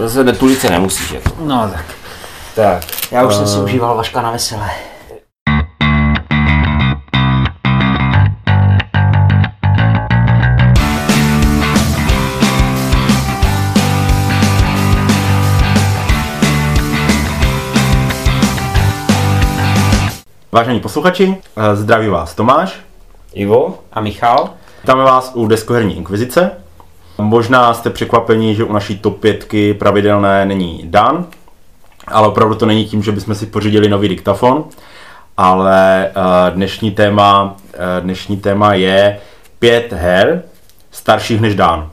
Zase netulit se nemusíš, jako. No tak. Tak. Já už jsem si užíval Vaška na veselé. Vážení posluchači, eh, zdraví vás Tomáš. Ivo? A Michal? Vítáme vás u Deskoherní inkvizice. Možná jste překvapení, že u naší top 5 pravidelné není Dan, ale opravdu to není tím, že bychom si pořídili nový diktafon, ale eh, dnešní téma, eh, dnešní téma je pět her starších než Dan.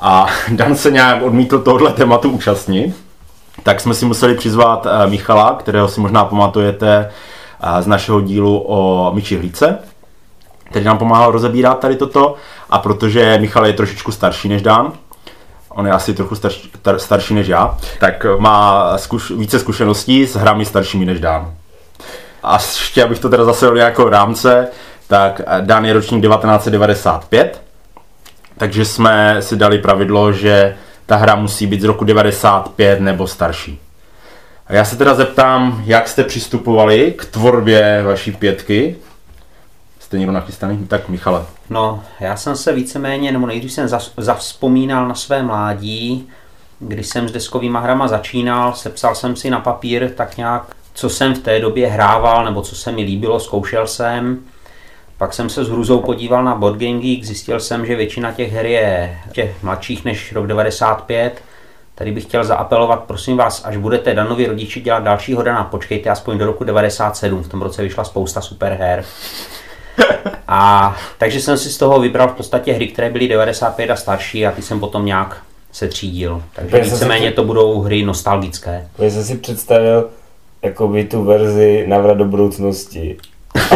A Dan se nějak odmítl tohle tématu účastnit, tak jsme si museli přizvat eh, Michala, kterého si možná pamatujete z našeho dílu o Myči Hlíce, který nám pomáhal rozebírat tady toto. A protože Michal je trošičku starší než Dan, on je asi trochu starší, tar, starší než já, tak má zkuš, více zkušeností s hrami staršími než Dan. A ještě abych to teda zase jako rámce, tak Dan je ročník 1995, takže jsme si dali pravidlo, že ta hra musí být z roku 95 nebo starší. A já se teda zeptám, jak jste přistupovali k tvorbě vaší pětky? Jste někdo nachystaný? Tak Michale. No, já jsem se víceméně, nebo nejdřív jsem zavzpomínal na své mládí, když jsem s deskovýma hrama začínal, sepsal jsem si na papír tak nějak, co jsem v té době hrával, nebo co se mi líbilo, zkoušel jsem. Pak jsem se s hruzou podíval na Board Game Geek, zjistil jsem, že většina těch her je těch mladších než rok 95. Tady bych chtěl zaapelovat, prosím vás, až budete Danovi rodiči dělat dalšího Dana, počkejte aspoň do roku 97, v tom roce vyšla spousta super her. A takže jsem si z toho vybral v podstatě hry, které byly 95 a starší a ty jsem potom nějak se třídil. Takže víceméně si- to budou hry nostalgické. Já jsem si představil jakoby tu verzi Navrat do budoucnosti.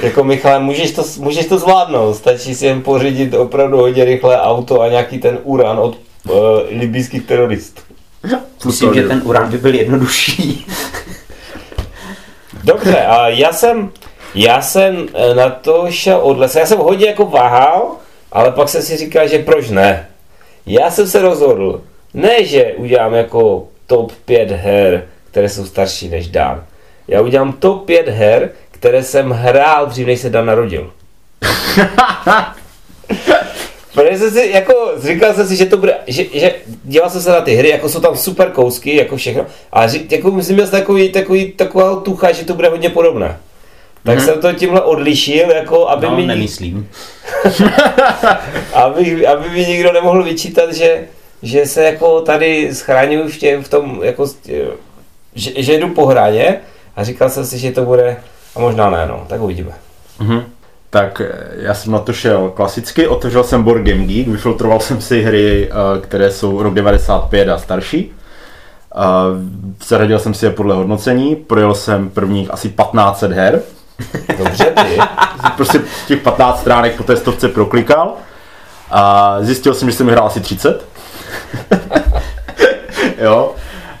jako Michale, můžeš to, můžeš to zvládnout, stačí si jen pořídit opravdu hodně rychlé auto a nějaký ten uran od uh, libijských teroristů. Myslím, že ten uran by byl jednodušší. Dobře, a já jsem, já jsem eh, na to šel od lesa. Já jsem hodně jako váhal, ale pak jsem si říkal, že proč ne. Já jsem se rozhodl, ne, že udělám jako top 5 her, které jsou starší než Dan. Já udělám top 5 her, které jsem hrál dřív, než se Dan narodil. Protože jsem si, jako, říkal jsem si, že to bude, že, že dělal jsem se na ty hry, jako jsou tam super kousky, jako všechno, a ři, jako myslím, měl jsem takový, takový, taková tucha, že to bude hodně podobné. Tak mm-hmm. jsem to tímhle odlišil, jako aby No, mi, nemyslím. aby, aby mi nikdo nemohl vyčítat, že, že se jako tady schráňuju v, tě, v tom, jako, že, že jdu po hraně a říkal jsem si, že to bude, a možná ne, no, tak uvidíme. Mhm. Tak eh, já jsem na to šel klasicky, otevřel jsem Board Game Geek, vyfiltroval jsem si hry, eh, které jsou rok 95 a starší. Eh, Zařadil jsem si je podle hodnocení, projel jsem prvních asi 1500 her, Dobře, ty. prostě těch 15 stránek po té stovce proklikal a zjistil jsem, že jsem hrál asi 30. jo.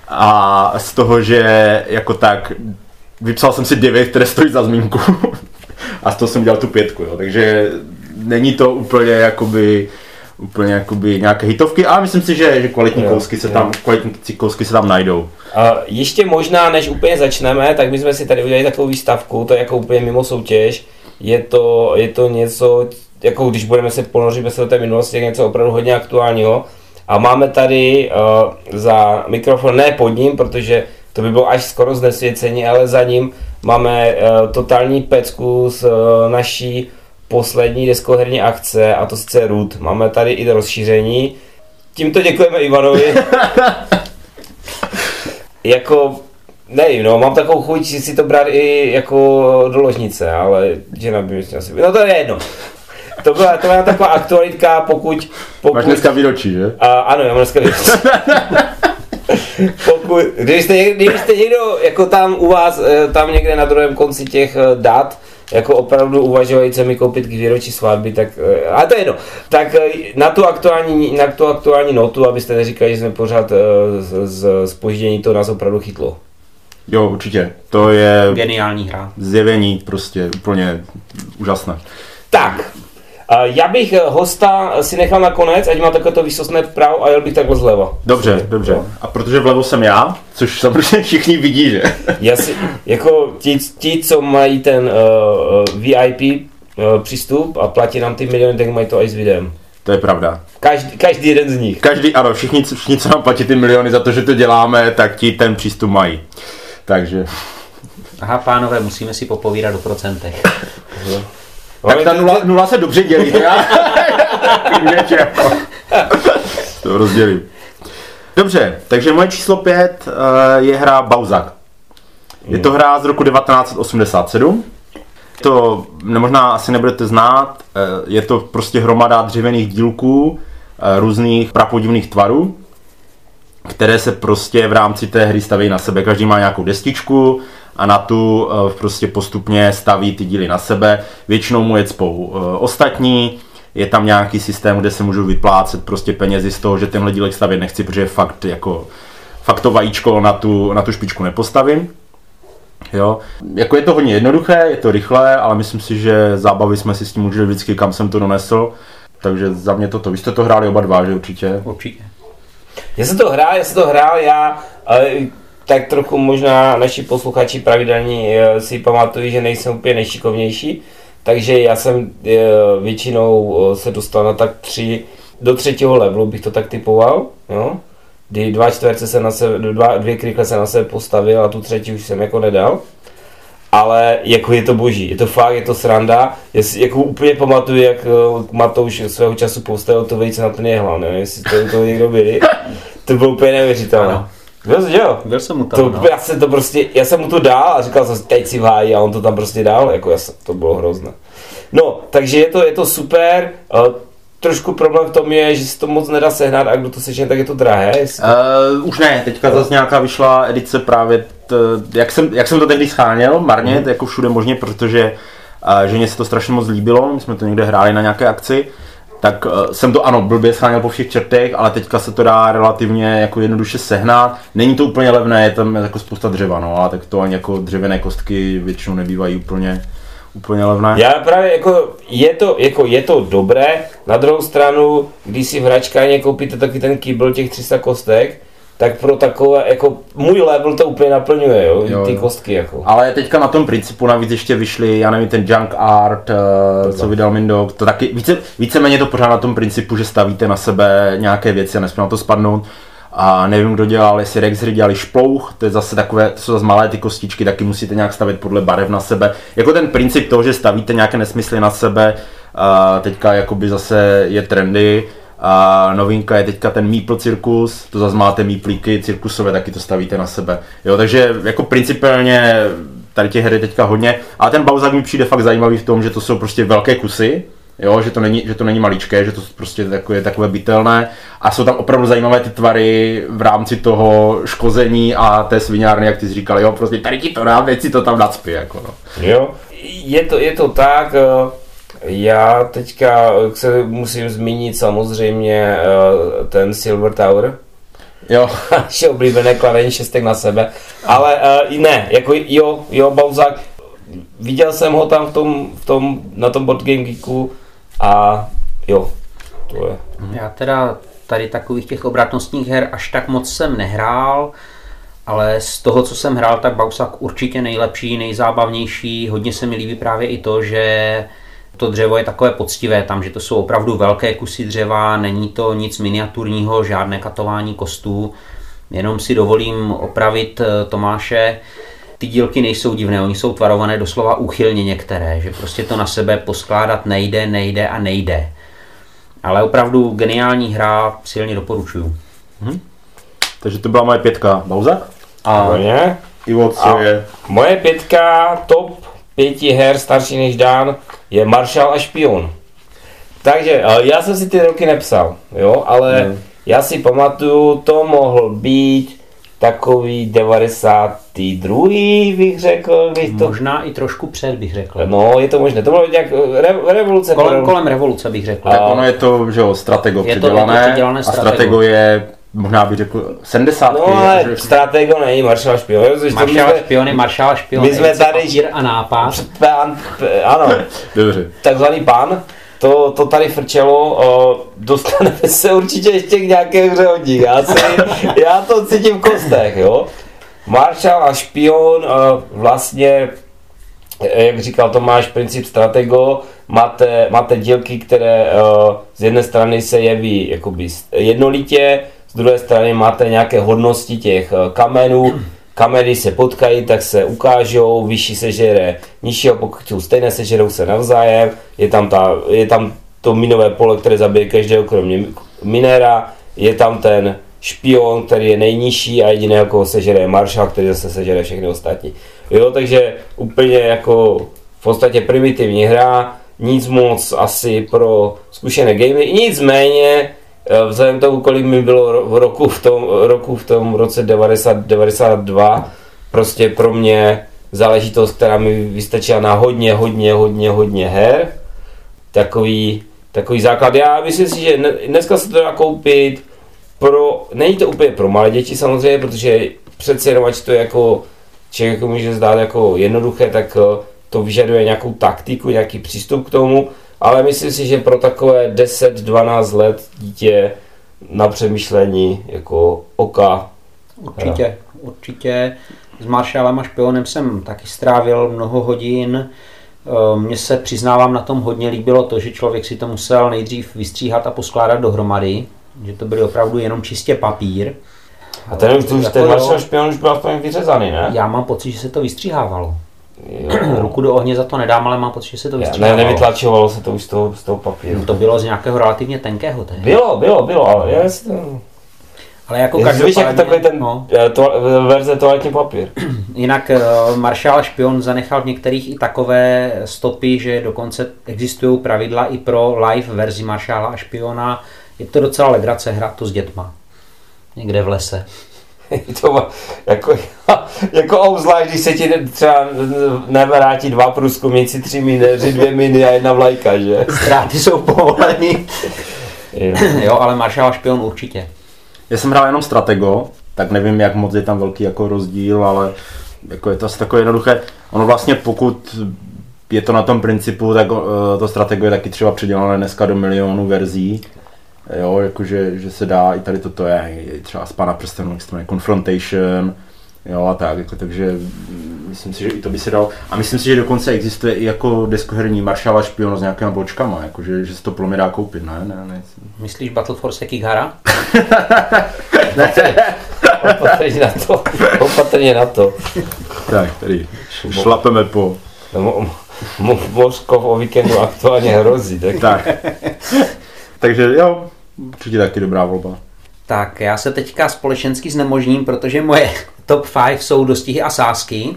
A z toho, že jako tak vypsal jsem si 9, které stojí za zmínku. a z toho jsem dělal tu pětku, jo. Takže není to úplně jakoby úplně jakoby nějaké hitovky, ale myslím si, že, že kvalitní Jo, kousky se jo. tam, kvalitní kousky se tam najdou. A ještě možná, než úplně začneme, tak my jsme si tady udělali takovou výstavku, to je jako úplně mimo soutěž. Je to, je to něco, jako když budeme se ponořit se do té minulosti, tak něco opravdu hodně aktuálního. A máme tady uh, za mikrofon, ne pod ním, protože to by bylo až skoro znesvěcení, ale za ním máme uh, totální pecku z uh, naší poslední deskoherní akce a to sice Root. Máme tady i rozšíření. Tímto děkujeme Ivanovi. jako, nevím, no, mám takovou chuť si to brát i jako do ložnice, ale žena by mi asi... No to je jedno. To byla, to byla taková aktualitka, pokud... pokud Máš dneska výročí, že? a, ano, já mám dneska výročí. Pokud, když jste, když jste někdo jako tam u vás, eh, tam někde na druhém konci těch eh, dat, jako opravdu uvažují, co mi koupit k výročí svatby, tak, eh, a to je jedno. Tak na tu aktuální, na tu aktuální notu, abyste neříkali, že jsme pořád z, z spoždění, to nás opravdu chytlo. Jo, určitě. To je Geniální hra. zjevení prostě úplně úžasné. Tak, já bych eh, hosta si nechal na konec, ať má takové to výsostné právo a jel bych takhle zleva. Dobře, dobře. A protože vlevo jsem já, což samozřejmě všichni vidí, že? Já si, jako ti, ti co mají ten uh, VIP uh, přístup a platí nám ty miliony, tak mají to i s videem. To je pravda. Každý, každý jeden z nich. Každý, ano, všichni, všichni, co nám platí ty miliony za to, že to děláme, tak ti ten přístup mají. Takže... Aha, pánové, musíme si popovídat o procentech. Tak ta nula, nula se dobře dělí, to já... To rozdělím. Dobře, takže moje číslo 5 je hra Bauzak. Je to hra z roku 1987. To možná asi nebudete znát, eh, je to prostě hromada dřevěných dílků, eh, různých prapodivných tvarů, které se prostě v rámci té hry staví na sebe. Každý má nějakou destičku a na tu eh, prostě postupně staví ty díly na sebe. Většinou mu je cpou ostatní, je tam nějaký systém, kde se můžou vyplácet prostě penězi z toho, že tenhle dílek stavět nechci, protože fakt jako fakt to vajíčko na tu, na tu špičku nepostavím. Jo. Jako je to hodně jednoduché, je to rychlé, ale myslím si, že zábavy jsme si s tím užili vždycky, kam jsem to donesl. Takže za mě toto. Vy jste to hráli oba dva, že určitě? Určitě. Já jsem to hrál, já jsem to hrál, já tak trochu možná naši posluchači pravidelní eh, si pamatují, že nejsem úplně nejšikovnější, takže já jsem eh, většinou eh, se dostal na tak tři, do třetího levelu bych to tak typoval, jo? kdy dva čtverce se na sebe, dva, dvě krykle se na sebe postavil a tu třetí už jsem jako nedal. Ale jako je to boží, je to fakt, je to sranda. Já si jako úplně pamatuju, jak Matouš svého času postavil to vejce na ten jehla, nevím, jestli to, to někdo byli. To bylo úplně neuvěřitelné. Byl jsi, jo? Byl jsem mu tam, to, no. já, jsem to prostě, já jsem mu to dal a říkal jsem, teď si vájí a on to tam prostě dal, jako já jsem, to bylo hrozné. No, takže je to, je to super, uh, trošku problém v tom je, že se to moc nedá sehnat a kdo to sežene, tak je to drahé. Jestli... Uh, už ne, teďka zase nějaká vyšla edice právě, t, jak, jsem, jak jsem to tehdy scháněl, marně, mm. jako všude možně, protože uh, ženě se to strašně moc líbilo, my jsme to někde hráli na nějaké akci, tak uh, jsem to ano, blbě scháněl po všech čertech, ale teďka se to dá relativně jako jednoduše sehnat. Není to úplně levné, je tam jako spousta dřeva, no, a tak to ani jako dřevěné kostky většinou nebývají úplně úplně levné. Já právě jako je to, jako je to dobré, na druhou stranu, když si v hračkárně koupíte taky ten kýbl těch 300 kostek, tak pro takové, jako můj level to úplně naplňuje, jo, jo ty kostky jako. Ale teďka na tom principu navíc ještě vyšly, já nevím, ten Junk Art, uh, co vydal Mindok, to taky, více, víceméně to pořád na tom principu, že stavíte na sebe nějaké věci a nesmí na to spadnout. A nevím, kdo dělal, jestli Rexry dělali šplouch, to je zase takové, to jsou zase malé ty kostičky, taky musíte nějak stavit podle barev na sebe. Jako ten princip toho, že stavíte nějaké nesmysly na sebe, a teďka jakoby zase je trendy. A novinka je teďka ten Meeple cirkus, to zase máte Meeplíky cirkusové, taky to stavíte na sebe. Jo, takže jako principálně tady těch hry teďka hodně. A ten Bauzak mi přijde fakt zajímavý v tom, že to jsou prostě velké kusy, Jo, že to není, že to není maličké, že to prostě takové, takové bytelné a jsou tam opravdu zajímavé ty tvary v rámci toho škození a té sviňárny, jak ty jsi říkal, jo, prostě tady ti to dám, teď si to tam nacpi, jako no. Jo, je to, je to tak, eh, já teďka se musím zmínit samozřejmě eh, ten Silver Tower, Jo. Naše oblíbené kladení šestek na sebe. Ale uh, ne, jako jo, jo, Bauzák, viděl jsem ho tam v tom, v tom, na tom Board Game Geeku, a jo, to je. Já teda tady takových těch obratnostních her až tak moc jsem nehrál, ale z toho, co jsem hrál, tak Bausak určitě nejlepší, nejzábavnější. Hodně se mi líbí právě i to, že to dřevo je takové poctivé tam, že to jsou opravdu velké kusy dřeva, není to nic miniaturního, žádné katování kostů. Jenom si dovolím opravit eh, Tomáše, ty dílky nejsou divné, oni jsou tvarované doslova úchylně některé, že prostě to na sebe poskládat nejde, nejde a nejde. Ale opravdu geniální hra, silně doporučuju. Hm. Takže to byla moje pětka Bauzak. A. Ivo, co a je? Moje pětka top pěti her starší než Dan je Marshall a špion. Takže já jsem si ty roky nepsal, jo, ale hmm. já si pamatuju, to mohl být takový 92. bych řekl. Bych to... Možná i trošku před bych řekl. No, je to možné. To bylo nějak re, revoluce. Kolem, kolem revoluce bych řekl. Tak ono je to, že jo, stratego je předělané, to, je to předělané a stratego je možná bych řekl 70. No ale že... stratego není Maršala špion. Maršala špion je Maršala špion. My jsme tady... a nápad. Pán, ano. Dobře. Takzvaný pan. To to, tady frčelo, o, dostaneme se určitě ještě k nějaké hře od nich. Já, si, já to cítím v kostech, jo. Marshall a špion o, vlastně, jak říkal Tomáš, princip stratego, máte, máte dílky, které o, z jedné strany se jeví jakoby jednolitě, druhé strany máte nějaké hodnosti těch kamenů, kamery se potkají, tak se ukážou, vyšší sežere nižšího, pokud jsou stejné, sežerou se navzájem, je tam, ta, je tam to minové pole, které zabije každého kromě minéra, je tam ten špion, který je nejnižší a jediný, koho sežere je maršal, který zase sežere všechny ostatní. Jo, takže úplně jako v podstatě primitivní hra, nic moc asi pro zkušené gamey, nicméně Eh, vzhledem tomu, kolik mi bylo v roku v tom, roku v tom roce 90, 92, prostě pro mě záležitost, která mi vystačila na hodně, hodně, hodně, hodně her. Takový, takový základ. Já myslím si, že dneska se to dá koupit pro, není to úplně pro malé děti samozřejmě, protože přece jenom, ať to je jako, člověk jako může zdát jako jednoduché, tak eh, to vyžaduje nějakou taktiku, nějaký přístup k tomu ale myslím si, že pro takové 10-12 let dítě na přemýšlení jako oka. Určitě, hra. určitě. S Maršálem a špionem jsem taky strávil mnoho hodin. Eh, mně se přiznávám na tom hodně líbilo to, že člověk si to musel nejdřív vystříhat a poskládat dohromady, že to byl opravdu jenom čistě papír. A ten už, jako ten Maršál špion už byl aspoň vyřezaný, ne? Já mám pocit, že se to vystříhávalo. Ruku do ohně za to nedám, ale mám pocit, že se to vystříhávalo. Ne, nevytlačovalo se to už z toho, z toho papíru. No to bylo z nějakého relativně tenkého tehdy. Bylo, bylo, bylo, ale já to... Ale jako každopádně... Víš, jak takový ten no. Eh, to, verze toaletní papír. Jinak uh, Maršál Špion zanechal v některých i takové stopy, že dokonce existují pravidla i pro live verzi Maršála a Špiona. Je to docela legrace hrát to s dětma. Někde v lese. to jako, jako obzvlášť, když se ti třeba nevrátí dva průzkumníci, tři mineři, dvě miny a jedna vlajka, že? Ztráty jsou povoleny. jo, ale Maršál špion určitě. Já jsem hrál jenom Stratego, tak nevím, jak moc je tam velký jako rozdíl, ale jako je to asi takové jednoduché. Ono vlastně pokud je to na tom principu, tak uh, to Stratego je taky třeba předělané dneska do milionu verzí. Jo, jakože že se dá, i tady toto je, třeba z Pana prstenů, jak se Confrontation, jo a tak, jako, takže myslím si, že i to by se dalo. A myslím si, že dokonce existuje i jako deskoherní Maršala špion s nějakýma bločkama, jakože, že se to podle mě dá koupit, ne? ne, ne. Myslíš Battle Force Kihara? ne. Opatrně na to. Opatrně na to. Tak, tady šlapeme po... Moskov o víkendu aktuálně hrozí. Tak. tak. Takže jo, určitě taky dobrá volba. Tak já se teďka společensky znemožním, protože moje top 5 jsou dostihy a sásky.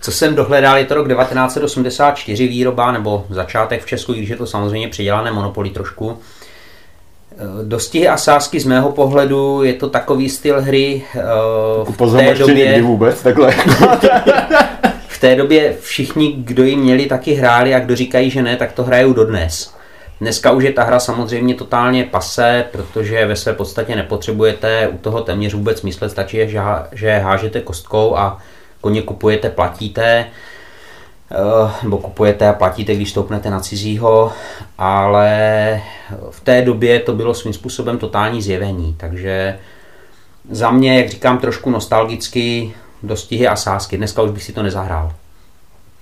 Co jsem dohledal, je to rok 1984 výroba, nebo začátek v Česku, když je to samozřejmě předělané monopolí trošku. Dostihy a sásky z mého pohledu je to takový styl hry uh, v té době... vůbec takhle. v té době všichni, kdo ji měli, taky hráli a kdo říkají, že ne, tak to hrajou dodnes. Dneska už je ta hra samozřejmě totálně pase, protože ve své podstatě nepotřebujete u toho téměř vůbec myslet, stačí, že hážete kostkou a koně kupujete, platíte, eh, nebo kupujete a platíte, když stoupnete na cizího, ale v té době to bylo svým způsobem totální zjevení, takže za mě, jak říkám, trošku nostalgicky dostihy a sásky. Dneska už bych si to nezahrál.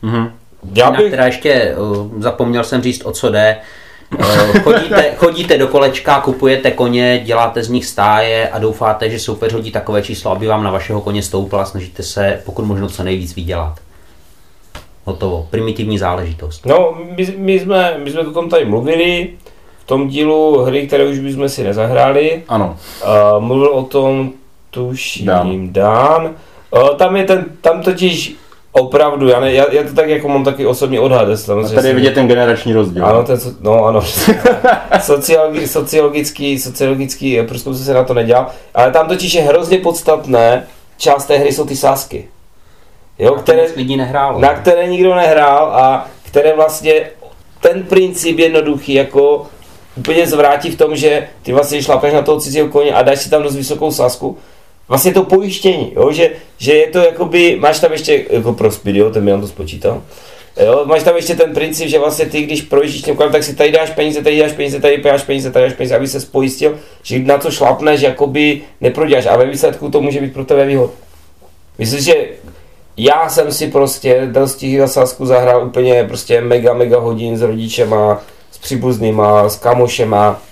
Mm-hmm. Já bych... teda ještě eh, zapomněl jsem říct, o co jde. Eh, chodíte, chodíte do kolečka, kupujete koně, děláte z nich stáje a doufáte, že soupeř hodí takové číslo, aby vám na vašeho koně stoupil a snažíte se pokud možno co nejvíc vydělat. Hotovo. Primitivní záležitost. No, my, my, jsme, my jsme o tom tady mluvili, v tom dílu hry, které už bychom si nezahráli. Ano. Uh, mluvil o tom, tuším, Dan. Dan. Uh, tam je ten, tam totiž Opravdu, já, ne, já, já to tak jako mám taky osobní odhad. Samozřejmě. A tady je vidět ten generační rozdíl. Ano, ten, no ano. Sociologi, sociologický, sociologický průzkum se na to nedělal, ale tam totiž je hrozně podstatné, část té hry jsou ty sásky. Jo, které, lidí nehrálo. Na které nikdo nehrál a které vlastně ten princip jednoduchý jako úplně zvrátí v tom, že ty vlastně šlapeš na toho cizího koně a dáš si tam dost vysokou sásku, vlastně to pojištění, jo? Že, že je to jakoby, máš tam ještě jako prospid, jo, ten mi to spočítal, Jo, máš tam ještě ten princip, že vlastně ty, když projíždíš několik, tak si tady dáš peníze, tady dáš peníze, tady dáš peníze, tady dáš peníze, aby se spojistil, že na co šlapneš, jakoby neproděláš. A ve výsledku to může být pro tebe výhod. Myslím, že já jsem si prostě do na Sasku zahrál úplně prostě mega, mega hodin s rodičema, s příbuznýma, s kamošema.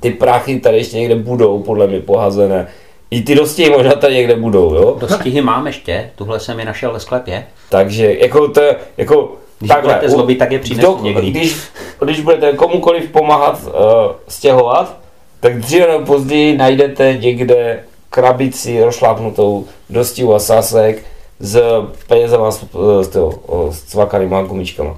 Ty prachy tady ještě někde budou, podle mě pohazené. I ty dostihy možná tady někde budou, jo? Dostihy mám ještě, tuhle jsem je našel ve sklepě. Takže jako to, jako když takhle, budete zlobit, tak je přinesu někdy. Když, když budete komukoliv pomáhat uh, stěhovat, tak dříve nebo později najdete někde krabici rozšlápnutou dostihu a sásek s penězama s, s, toho, s cvakanýma gumičkama.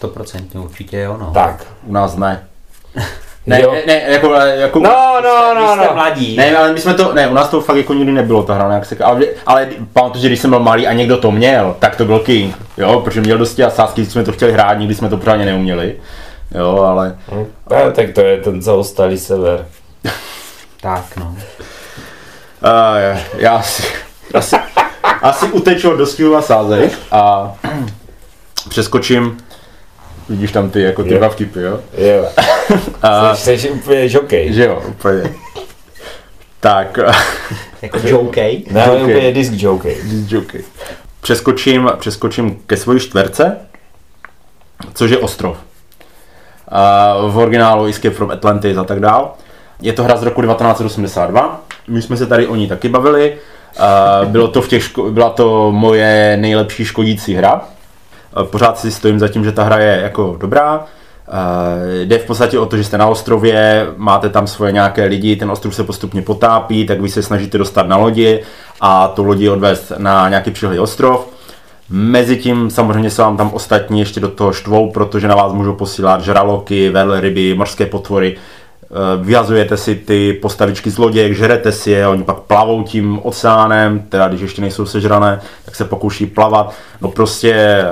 100% určitě jo, no. Tak. U nás ne. Ne, jo. ne, ne, jako, jako no, no, no, no. mladí. Ne, ale my jsme to, ne, u nás to fakt jako nikdy nebylo ta hra, jak se, ale, ale pamatuju, že když jsem byl malý a někdo to měl, tak to byl King, jo, protože měl dosti a sásky, jsme to chtěli hrát, nikdy jsme to pořádně neuměli, jo, ale... No, ne, tak to je ten zaostalý sever. tak, no. Uh, já si, asi, asi uteču od dostihu a sázek a přeskočím Vidíš tam ty, jako ty dva vtipy, jo? Jo. A, jsi, jsi úplně žokej. Že jo, úplně. Tak. jako jokej? Ne, ale úplně disk jokej. Disk jokej. Přeskočím, přeskočím ke svoji čtverce, což je ostrov. Uh, v originálu Escape from Atlantis a tak dál. Je to hra z roku 1982. My jsme se tady o ní taky bavili. Uh, bylo to v těch ško- byla to moje nejlepší škodící hra. Pořád si stojím za tím, že ta hra je jako dobrá. Jde v podstatě o to, že jste na ostrově, máte tam svoje nějaké lidi, ten ostrov se postupně potápí, tak vy se snažíte dostat na lodi a tu lodi odvést na nějaký přihlý ostrov. Mezitím samozřejmě se vám tam ostatní ještě do toho štvou, protože na vás můžou posílat žraloky, velryby, mořské potvory, vyhazujete si ty postavičky z loděk, žerete si je, oni pak plavou tím oceánem, teda když ještě nejsou sežrané, tak se pokouší plavat. No prostě eh,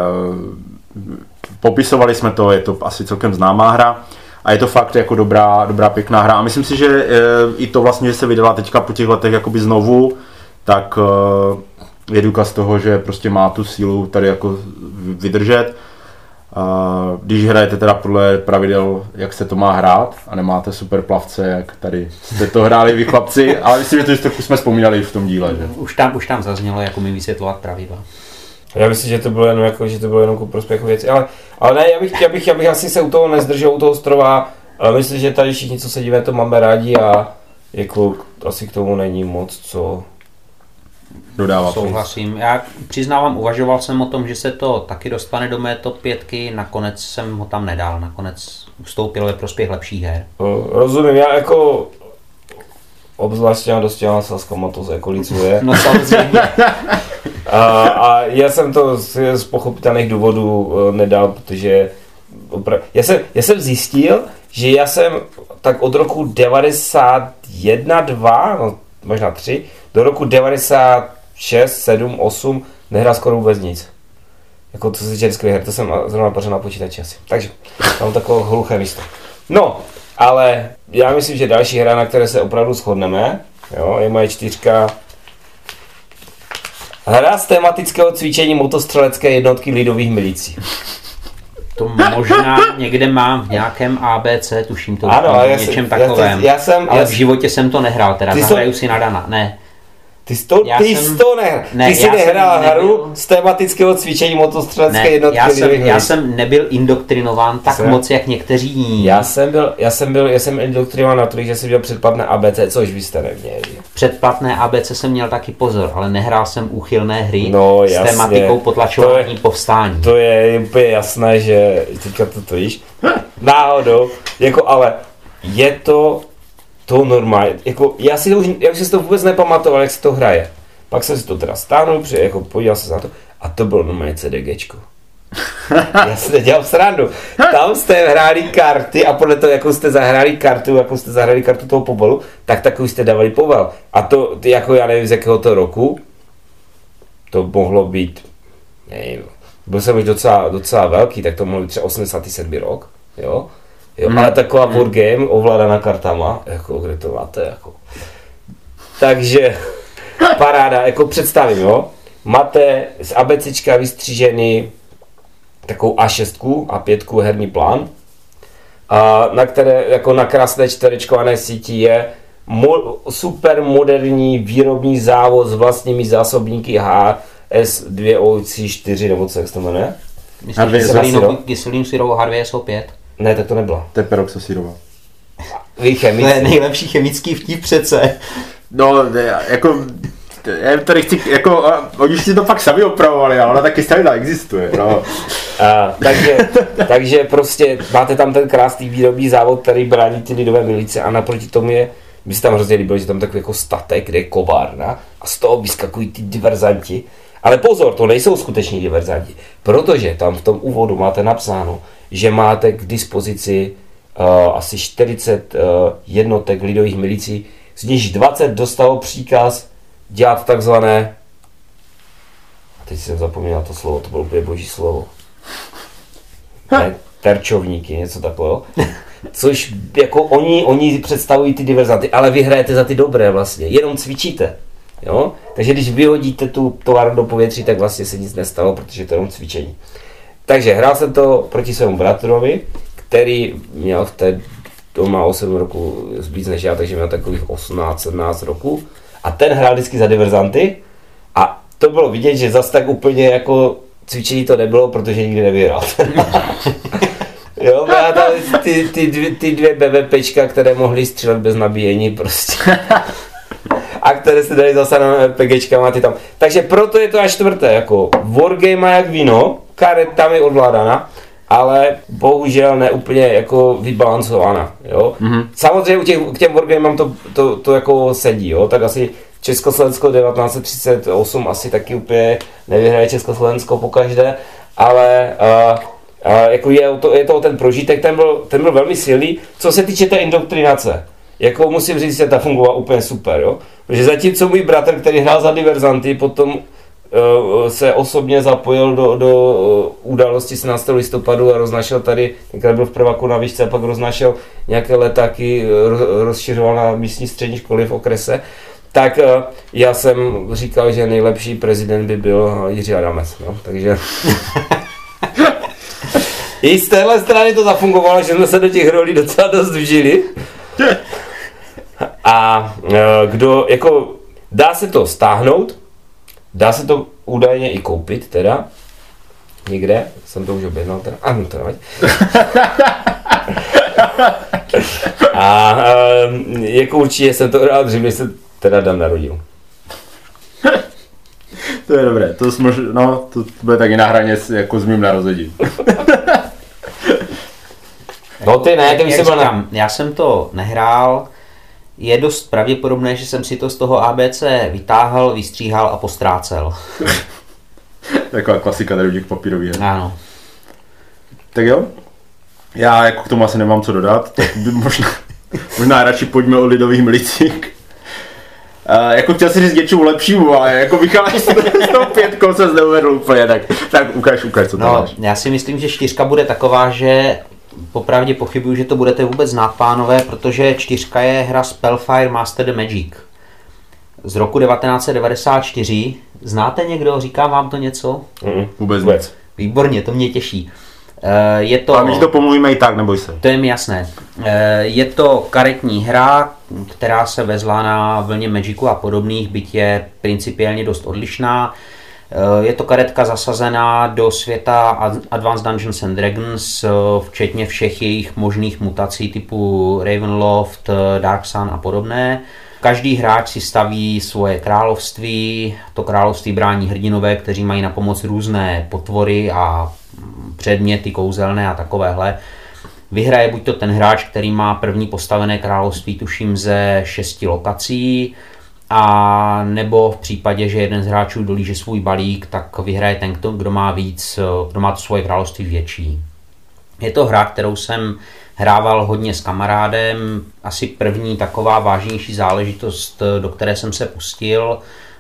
popisovali jsme to, je to asi celkem známá hra a je to fakt jako dobrá, dobrá pěkná hra a myslím si, že eh, i to vlastně, že se vydala teďka po těch letech jakoby znovu, tak je důkaz toho, že prostě má tu sílu tady jako vydržet. A když hrajete teda podle pravidel, jak se to má hrát a nemáte super plavce, jak tady jste to hráli vy chlapci, ale myslím, že to trochu jsme vzpomínali v tom díle. Že? Už, tam, už tam zaznělo, jako mi vysvětlovat pravidla. Já myslím, že to bylo jenom jako, že to bylo jenom ku prospěchu věci, ale, ale ne, já bych, já, bych, já bych asi se u toho nezdržel, u toho strova, ale myslím, že tady všichni, co se díváme, to máme rádi a jako asi k tomu není moc co dodávat. Souhlasím. Já přiznávám, uvažoval jsem o tom, že se to taky dostane do mé top 5, nakonec jsem ho tam nedal, nakonec vstoupil ve prospěch lepších her. Rozumím, já jako obzvlášť těma dost těma saskama to jako licuje. no samozřejmě. a, a, já jsem to z, z pochopitelných důvodů eh, nedal, protože opra- já, jsem, já jsem zjistil, že já jsem tak od roku 91, 2, no, možná 3, do roku 96, 7, 8 nehrál skoro vůbec nic. Jako co se týče her, to jsem zrovna pořád na počítači asi. Takže mám takové hluché místo. No, ale já myslím, že další hra, na které se opravdu shodneme, jo, je moje čtyřka Hra z tematického cvičení motostřelecké jednotky lidových milicí. To možná někde mám v nějakém ABC, tuším to ano, já něčem jsem, takovém. Já, já jsem, ale já v životě jsem to nehrál, teda zahraju si na Dana. Ne. Ty jsi to, ty jsem, to ne, ne, ty jsi nehrál hru z tematického cvičení motostřelecké ne, jednotky. Já jsem, já jsem nebyl indoktrinován tak jsem, moc, jak někteří jiní. Já jsem byl, já jsem byl, já jsem indoktrinován na to, že jsem měl předplatné ABC, což vy jste neměli. Předplatné ABC jsem měl taky pozor, ale nehrál jsem úchylné hry no, s jasně. tematikou potlačování to je, povstání. To je úplně jasné, že teďka to, to víš. Náhodou, jako ale je to to normálně, jako já si to už, já už si to vůbec nepamatoval, jak se to hraje. Pak jsem si to teda stáhnul, při, jako podíval se na to a to bylo normálně CDGčko. Já si nedělám srandu. Tam jste hráli karty a podle toho, jako jste zahráli kartu, jako jste zahráli kartu toho pobolu, tak takový jste dávali povel. A to, jako já nevím z jakého to roku, to mohlo být, nevím, byl jsem už docela, docela velký, tak to mohlo být třeba 87 rok, jo. Jo, hmm. Ale taková hmm. board game ovládaná kartama, jako kde to máte, jako. Takže paráda, jako představím, jo. Máte z ABCčka vystřížený takovou A6 a 5 herní plán, a na které jako na krásné čtverečkované síti je mo- super moderní výrobní závod s vlastními zásobníky HS2OC4 nebo co jak se to jmenuje? Myslím, H2SO. že syrovou H2SO5. Ne, tak to nebylo. To je peroxosírová. Vy chemici. nejlepší chemický vtip přece. No, ne, jako, já tady chci, jako, oni si to pak sami opravovali, ale ona taky stále existuje, no. A, takže, takže prostě máte tam ten krásný výrobní závod, který brání ty lidové milice a naproti tomu je, mi se tam hrozně líbilo, že tam takový jako statek, kde je kovárna a z toho vyskakují ty diverzanti. Ale pozor, to nejsou skuteční diverzanti, protože tam v tom úvodu máte napsáno, že máte k dispozici uh, asi 40 uh, jednotek lidových milicí, z nichž 20 dostalo příkaz dělat takzvané teď jsem zapomněl to slovo, to bylo úplně boží slovo. Ne, terčovníky, něco takového. Což jako oni, oni představují ty diverzanty, ale vy hrajete za ty dobré vlastně, jenom cvičíte. Jo? Takže když vyhodíte tu továrnu do povětří, tak vlastně se nic nestalo, protože to je jenom cvičení. Takže hrál jsem to proti svému bratrovi, který měl v té doma 8 roku víc než já, takže měl takových 18-17 roku. A ten hrál vždycky za diverzanty a to bylo vidět, že zas tak úplně jako cvičení to nebylo, protože nikdy nevyhrál. jo, byla tam ty, ty, dvě, ty dvě BVPčka, které mohly střílet bez nabíjení prostě. a které se dali zase na RPGčkama ty tam. Takže proto je to až čtvrté, jako Wargame jak víno, karet tam je odvládána, ale bohužel ne úplně jako vybalancovaná, jo. Mm-hmm. Samozřejmě u těch, k těm Wargamám to, to, to jako sedí, jo, tak asi Československo 1938 asi taky úplně nevyhraje Československo pokaždé, ale uh, uh, jako je to, je to ten prožitek, ten byl, ten byl velmi silný. Co se týče té indoktrinace, jako musím říct, že ta fungovala úplně super, jo. Protože zatímco můj bratr, který hrál za diverzanty, potom se osobně zapojil do, do uh, události 17. listopadu a roznašel tady, tenkrát byl v prvaku na výšce a pak roznašel nějaké letáky, ro, rozšiřoval na místní střední školy v okrese, tak já jsem říkal, že nejlepší prezident by byl Jiří Adamec, no, takže... I z téhle strany to zafungovalo, že jsme se do těch rolí docela dost vžili. A kdo, jako, dá se to stáhnout, dá se to údajně i koupit teda, někde, jsem to už objednal teda, ano, to nevadí. A e, jako určitě jsem to rád, že mi se teda Dan narodil. To je dobré, to, smož, no, to bude taky na hraně s, jako s mým narozením. No ty ne, ty jsi byl na... já jsem to nehrál, je dost pravděpodobné, že jsem si to z toho ABC vytáhl, vystříhal a postrácel. Taková klasika tady u těch papírových her. Ano. Tak jo, já jako k tomu asi nemám co dodat, tak by možná, možná radši pojďme o lidových milicích. Uh, jako chtěl si říct něčemu lepšímu, ale jako vycházíš s tou pětkou se neuvedl úplně, tak, tak ukaž, ukaž, co tam No, máš. já si myslím, že čtyřka bude taková, že popravdě pochybuju, že to budete vůbec znát, pánové, protože čtyřka je hra Spellfire Master the Magic z roku 1994. Znáte někdo? Říká vám to něco? Mm, Vůbec vůbec. Výborně, to mě těší. Eh, Je to... Ti to pomluvíme i tak, neboj se. To je mi jasné. Eh, Je to karetní hra, která se vezla na vlně Magicu a podobných, byť je principiálně dost odlišná. Eh, Je to karetka zasazená do světa Ad- Advanced Dungeons and Dragons, eh, včetně všech jejich možných mutací typu Ravenloft, eh, Dark Sun a podobné. Každý hráč si staví svoje království, to království brání hrdinové, kteří mají na pomoc různé potvory a mm, předměty kouzelné a takovéhle. Vyhraje buď to ten hráč, který má první postavené království, tuším ze šesti lokací, a nebo v případě, že jeden z hráčů dolíže svůj balík, tak vyhraje ten, kdo má víc, kdo má to svoje království větší. Je to hra, kterou jsem hrával hodně s kamarádem, asi první taková vážnější záležitost, do které jsem se pustil.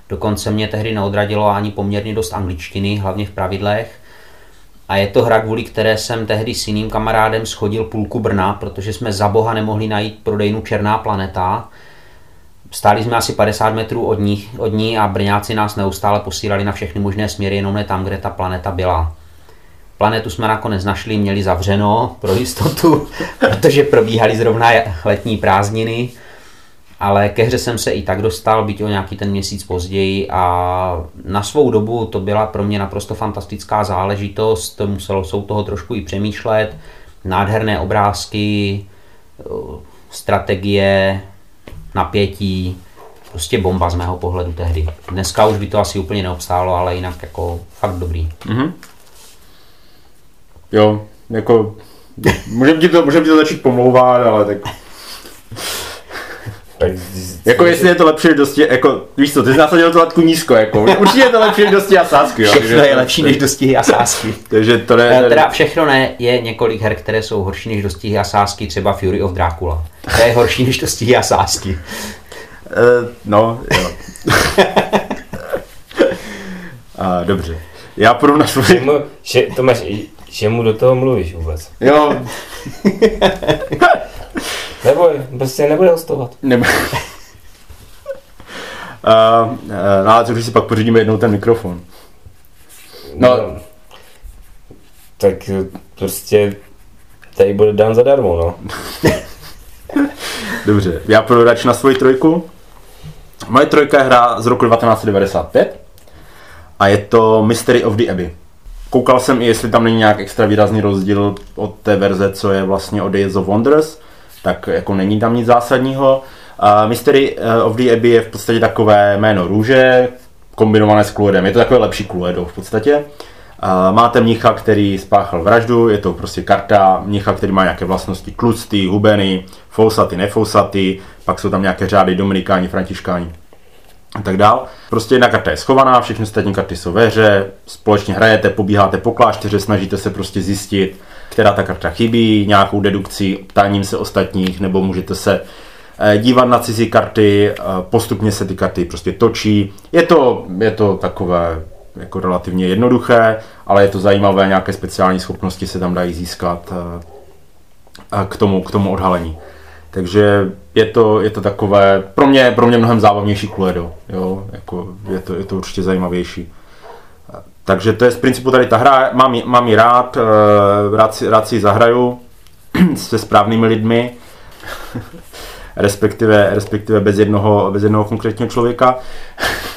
Dokonce mě tehdy neodradilo ani poměrně dost angličtiny, hlavně v pravidlech. A je to hra, kvůli které jsem tehdy s jiným kamarádem schodil půlku Brna, protože jsme za boha nemohli najít prodejnu Černá planeta. Stáli jsme asi 50 metrů od ní, od ní a Brňáci nás neustále posílali na všechny možné směry, jenom ne tam, kde ta planeta byla. Planetu jsme nakonec našli, měli zavřeno pro jistotu, protože probíhaly zrovna letní prázdniny, ale ke hře jsem se i tak dostal, byť o nějaký ten měsíc později. A na svou dobu to byla pro mě naprosto fantastická záležitost, muselo se toho trošku i přemýšlet, nádherné obrázky, strategie, napětí, prostě bomba z mého pohledu tehdy. Dneska už by to asi úplně neobstálo, ale jinak jako fakt dobrý. Mm-hmm. Jo, jako můžeme ti to, můžem ti to začít pomlouvat, ale tak... tak jako jestli je to lepší než dosti, jako, víš co, ty jsi nasadil to latku nízko, jako, určitě je to lepší než dosti a sásky, jo. Všechno je lepší než dostihy a sásky. Takže to ne, ne, Teda všechno ne, je několik her, které jsou horší než dostihy a sásky, třeba Fury of Dracula. To je horší než dostihy a sásky. Uh, no, jo. a, dobře. Já půjdu na svůj... Že mu, že, Tomáš, že mu do toho mluvíš vůbec. Jo. Neboj, prostě nebude hostovat. Nebo... Uh, uh, no ale co si pak pořídíme jednou ten mikrofon? No, no tak prostě tady bude dan zadarmo, no. Dobře, já půjdu radši na svoji trojku. Moje trojka je hra z roku 1995 a je to Mystery of the Abbey. Koukal jsem i, jestli tam není nějak extra výrazný rozdíl od té verze, co je vlastně od Days of Wonders, tak jako není tam nic zásadního. Uh, Mystery eh, of the Abbey je v podstatě takové jméno růže, kombinované s Cluedem. Je to takové lepší Cluedo v podstatě. Uh, máte mnicha, který spáchal vraždu, je to prostě karta mnicha, který má nějaké vlastnosti tlustý, hubeny, fousaty, nefousaty, pak jsou tam nějaké řády dominikáni, františkáni a tak dál. Prostě jedna karta je schovaná, všechny ostatní karty jsou ve hře, společně hrajete, pobíháte po klášteře, snažíte se prostě zjistit, která ta karta chybí, nějakou dedukcí, ptáním se ostatních, nebo můžete se eh, dívat na cizí karty, eh, postupně se ty karty prostě točí. Je to, je to takové jako relativně jednoduché, ale je to zajímavé, nějaké speciální schopnosti se tam dají získat eh, k tomu, k tomu odhalení. Takže je to, je to takové, pro mě, pro mě mnohem zábavnější Cluedo, jo, jako je to, je to určitě zajímavější. Takže to je z principu tady ta hra, mám, mám ji rád, eh, rád si, rád si ji zahraju se správnými lidmi, respektive, respektive bez jednoho, bez jednoho konkrétního člověka,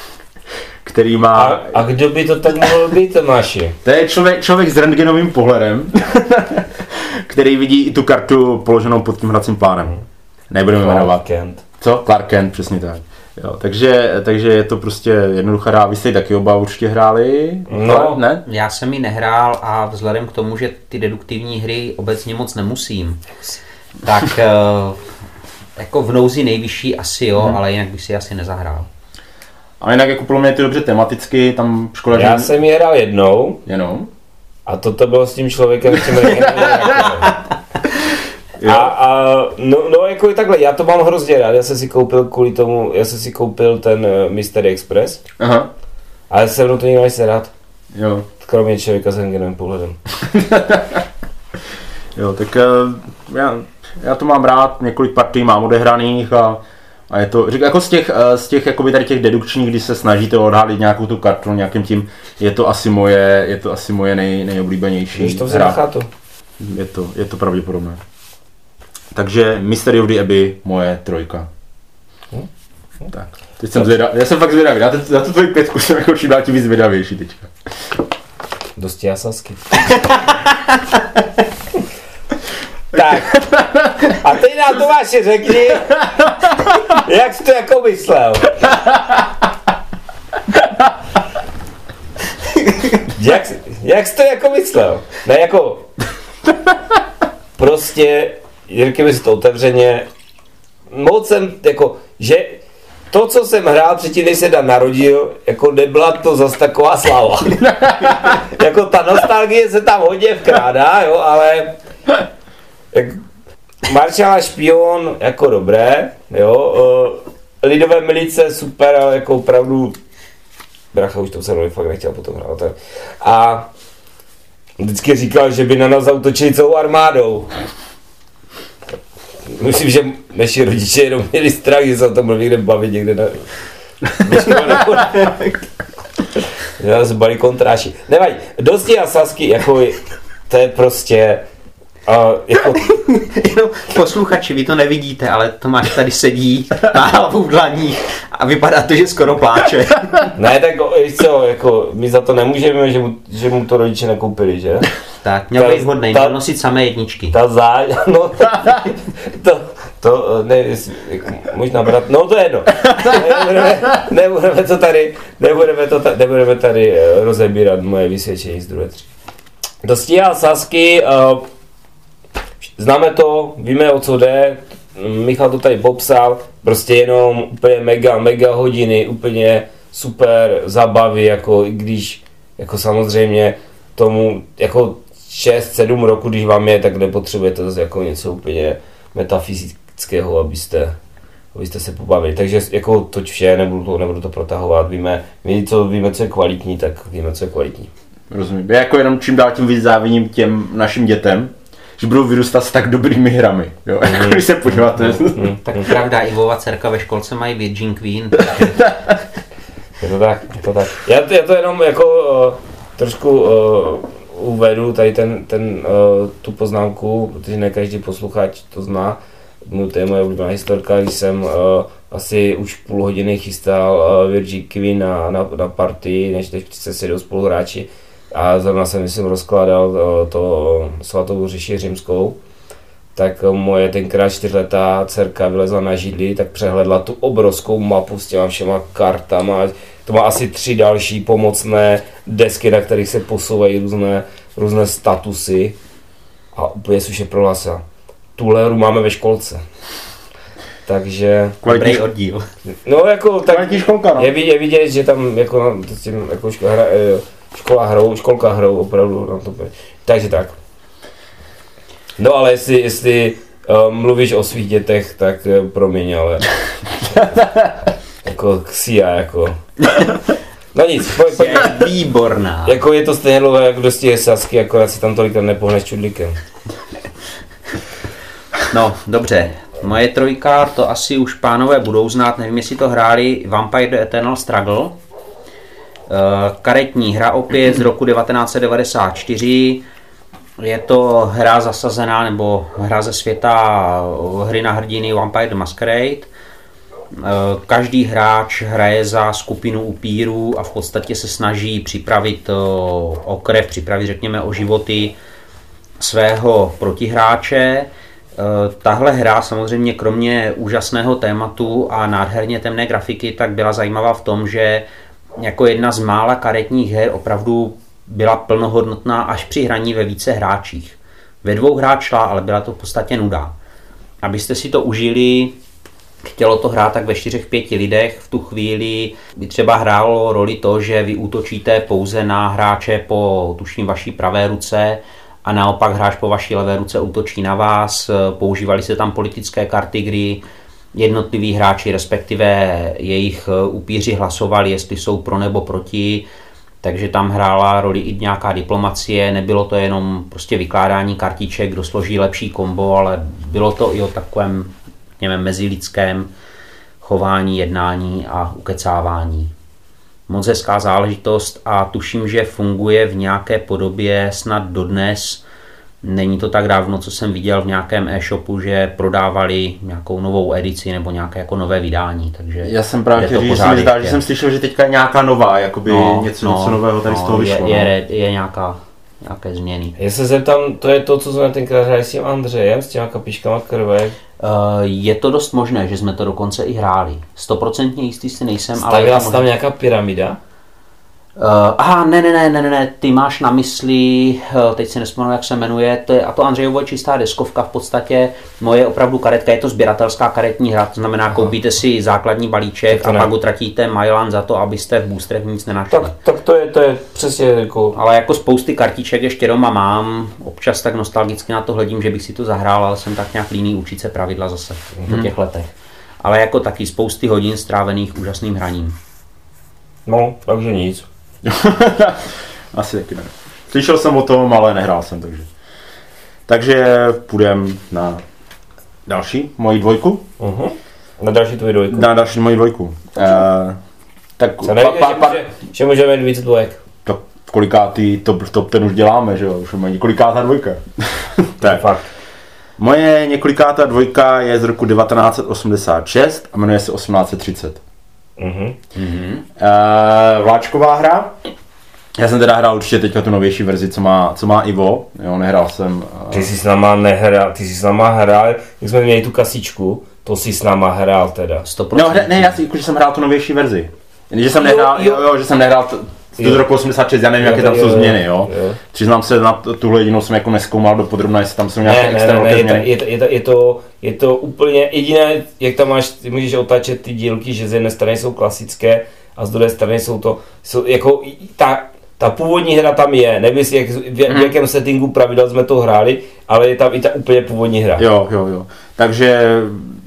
který má... A, a kdo by to tak mohl být, Tomáši? To je člověk, člověk s rentgenovým pohledem, který vidí i tu kartu položenou pod tím hracím plánem. Nebudeme jmenovat. Kent. Co? Clark Kent, přesně tak. Jo, takže, takže je to prostě jednoduchá hra. Vy jste taky oba určitě hráli? No, ne? já jsem ji nehrál a vzhledem k tomu, že ty deduktivní hry obecně moc nemusím, tak eh, jako v nouzi nejvyšší asi jo, hmm. ale jinak bych si asi nezahrál. A jinak jako podle mě to dobře tematicky, tam škoda, Já že... jsem ji hrál jednou. Jenom? A toto bylo s tím člověkem, s tím A, a no, no, jako takhle, já to mám hrozně rád, já jsem si koupil kvůli tomu, já jsem si koupil ten uh, Mystery Express. Aha. Ale se mnou to nikdo nechce rád. Jo. Kromě člověka s hengenem pohledem. jo, tak uh, já, já to mám rád, několik partí mám odehraných a, a je to, řík, jako z těch, uh, z těch jakoby tady těch dedukčních, kdy se snažíte odhalit nějakou tu kartu nějakým tím, je to asi moje, je to asi moje nej, nejoblíbenější Když to hra. Je to, je to pravděpodobné. Takže Mystery of the Abbey, moje trojka. Hmm. Tak. Teď jsem zvědav, já jsem fakt zvědavý, na, na tu tvoji pětku jsem jako čím dál tím víc zvědavější teďka. Dosti jasasky. tak. A teď nám Tomáši řekni, jak jsi to jako myslel. jak, jak jsi to jako myslel? Ne jako... Prostě řekněme si to otevřeně, moc jsem, jako, že to, co jsem hrál předtím, než se Dan narodil, jako nebyla to zas taková sláva. jako ta nostalgie se tam hodně vkrádá, jo, ale jak, Maršala špion, jako dobré, jo, uh, lidové milice, super, ale jako opravdu Bracha už to se mnou fakt nechtěl potom hrát. A vždycky říkal, že by na nás zautočili celou armádou. Myslím, že naši rodiče jenom měli strach, že se o tom někde bavit někde na... Já zbalí kontráši. Nevadí, dosti a Sasky, jako to je prostě a jako, Jenom posluchači, vy to nevidíte, ale Tomáš tady sedí na hlavu v dlaních a vypadá to, že skoro pláče. ne, tak co, jako, my za to nemůžeme, že mu, že mu to rodiče nekoupili, že? Tak, měl Ta- být hodnej, ta- měl nosit samé jedničky. Ta záň, no, to, to, ne, jako, možná brat, no to je jedno. Nebudeme, nebudeme to tady, nebudeme, to, ta- nebudeme tady eh, rozebírat moje vysvědčení z druhé třídy. Dosti a Sasky, uh, známe to, víme o co jde, Michal to tady popsal, prostě jenom úplně mega, mega hodiny, úplně super zabavy, jako i když, jako samozřejmě tomu, jako 6-7 roku, když vám je, tak nepotřebujete zase jako něco úplně metafyzického, abyste, abyste se pobavili. Takže jako to vše, nebudu to, nebudu to protahovat, víme, my co, víme, co je kvalitní, tak víme, co je kvalitní. Rozumím. Já jako jenom čím dál tím víc závidím těm našim dětem, že budou vyrůstat s tak dobrými hrami. Jo? Jako když se podíváte. Mm, Tak pravda, Ivova dcerka ve školce mají Virgin Queen. Je to tak, je to tak. Já to, já to jenom jako uh, trošku uh, uvedu tady ten, ten, uh, tu poznámku, protože ne každý posluchač to zná. No, to je moje oblíbená historka, když jsem uh, asi už půl hodiny chystal uh, Virgin Queen na, na, na party, než teď se sedou spoluhráči. A zrovna jsem, myslím, rozkládal uh, to svatou říši římskou tak moje tenkrát čtyřletá dcerka vylezla na židli, tak přehledla tu obrovskou mapu s těma všema kartama. To má asi tři další pomocné desky, na kterých se posouvají různé, různé statusy. A úplně suše prohlásila. Tuhle hru máme ve školce. Takže, Kvalitní, Dobrý oddíl. no jako tak kvalitní školka, no. je, vidět, je vidět, že tam jako, tím, jako škola, hra, eh, škola hrou, školka hrou opravdu na to. Takže tak. No ale jestli, jestli uh, mluvíš o svých dětech, tak uh, promiň, ale jako ksia, jako. No nic, pojď, pojď. Je výborná. Jako je to stejně dlouhé, jako dosti je sasky, akorát si tam tolik nepohneš čudlíkem. No, dobře. Moje trojka, to asi už pánové budou znát, nevím, jestli to hráli Vampire the Eternal Struggle. Eh, Karetní hra opět z roku 1994. Je to hra zasazená, nebo hra ze světa hry na hrdiny Vampire the Masquerade. Eh, Každý hráč hraje za skupinu upírů a v podstatě se snaží připravit eh, o krev, připravit řekněme o životy svého protihráče. Tahle hra samozřejmě kromě úžasného tématu a nádherně temné grafiky, tak byla zajímavá v tom, že jako jedna z mála karetních her opravdu byla plnohodnotná až při hraní ve více hráčích. Ve dvou hrát šla, ale byla to v podstatě nuda. Abyste si to užili, chtělo to hrát tak ve 4-5 lidech, v tu chvíli by třeba hrálo roli to, že vy útočíte pouze na hráče po tuším vaší pravé ruce a naopak hráč po vaší levé ruce útočí na vás. Používali se tam politické karty, kdy jednotliví hráči, respektive jejich upíři hlasovali, jestli jsou pro nebo proti, takže tam hrála roli i nějaká diplomacie, nebylo to jenom prostě vykládání kartiček, kdo složí lepší kombo, ale bylo to i o takovém, řekněme, mezilidském chování, jednání a ukecávání. Moc hezká záležitost a tuším, že funguje v nějaké podobě snad dodnes. Není to tak dávno, co jsem viděl v nějakém e-shopu, že prodávali nějakou novou edici nebo nějaké jako nové vydání. Takže Já jsem právě je chtěl to říct, že zdá, že jsem slyšel, že teďka je nějaká nová, jakoby něco, něco nového tady z toho vyšlo. Je, no. je, je nějaká, nějaké změny. Já se zeptám, to je to, co jsme tenkrát hráli s tím Andřejem, s těma kapičkama krve. Uh, je to dost možné, že jsme to dokonce i hráli. Stoprocentně jistý si nejsem, ale... je Stavila to se tam nějaká pyramida? Uh, aha, ne, ne, ne, ne, ne, ty máš na mysli, uh, teď si nespomenu, jak se jmenuje, to je, a to Andřejovo je čistá deskovka v podstatě, moje je opravdu karetka, je to sběratelská karetní hra, to znamená, aha. koupíte si základní balíček a pak utratíte Mailan za to, abyste v boostrech nic nenašli. Tak, tak to je, to je přesně jako... Ale jako spousty kartiček ještě doma mám, občas tak nostalgicky na to hledím, že bych si to zahrál, ale jsem tak nějak líný učit se pravidla zase po těch letech. Ale jako taky spousty hodin strávených úžasným hraním. No, takže nic. Asi taky ne. Slyšel jsem o tom, ale nehrál jsem, takže. Takže půjdem na další, moji dvojku. Uh-huh. Na další tvoji dvojku. Na další moji dvojku. Uh, Tak Co nevíte, pa, že, pa, může, že můžeme mít víc dvojek. tak kolikátý top, top ten už děláme, že jo? Už máme několikátá dvojka. tak. Fakt. Moje několikátá dvojka je z roku 1986 a jmenuje se 1830. Mhm. Uh, vláčková hra. Já jsem teda hrál určitě teďka tu novější verzi, co má, co má Ivo. Jo, nehrál jsem. Uh, Ty jsi s náma nehrál, ty jsi s náma hrál, když jsme měli tu kasičku, to jsi s náma hrál teda. 100%. no, ne, ne, já si, jako, že jsem hrál tu novější verzi. Že jsem Jo, nehrál, jo. jo, jo, že jsem nehrál t- Jo. z roku 86, já nevím, Jo, jaké tam jsou změny, jo. jo. Přiznám se, na tuhle jedinou jsem jako neskoumal do podrobna, jestli tam jsou nějaké Ne, extra ne, ne, je, změny. je, to, je, to, je, to, je to úplně jediné, jak tam máš, ty můžeš otáčet ty dílky, že z jedné strany jsou klasické a z druhé strany jsou to, jsou jako ta, ta původní hra tam je, nevím, jak, v, Mhm. v jakém settingu pravidel jsme to hráli, ale je tam i ta úplně původní hra. Jo, jo, jo. Takže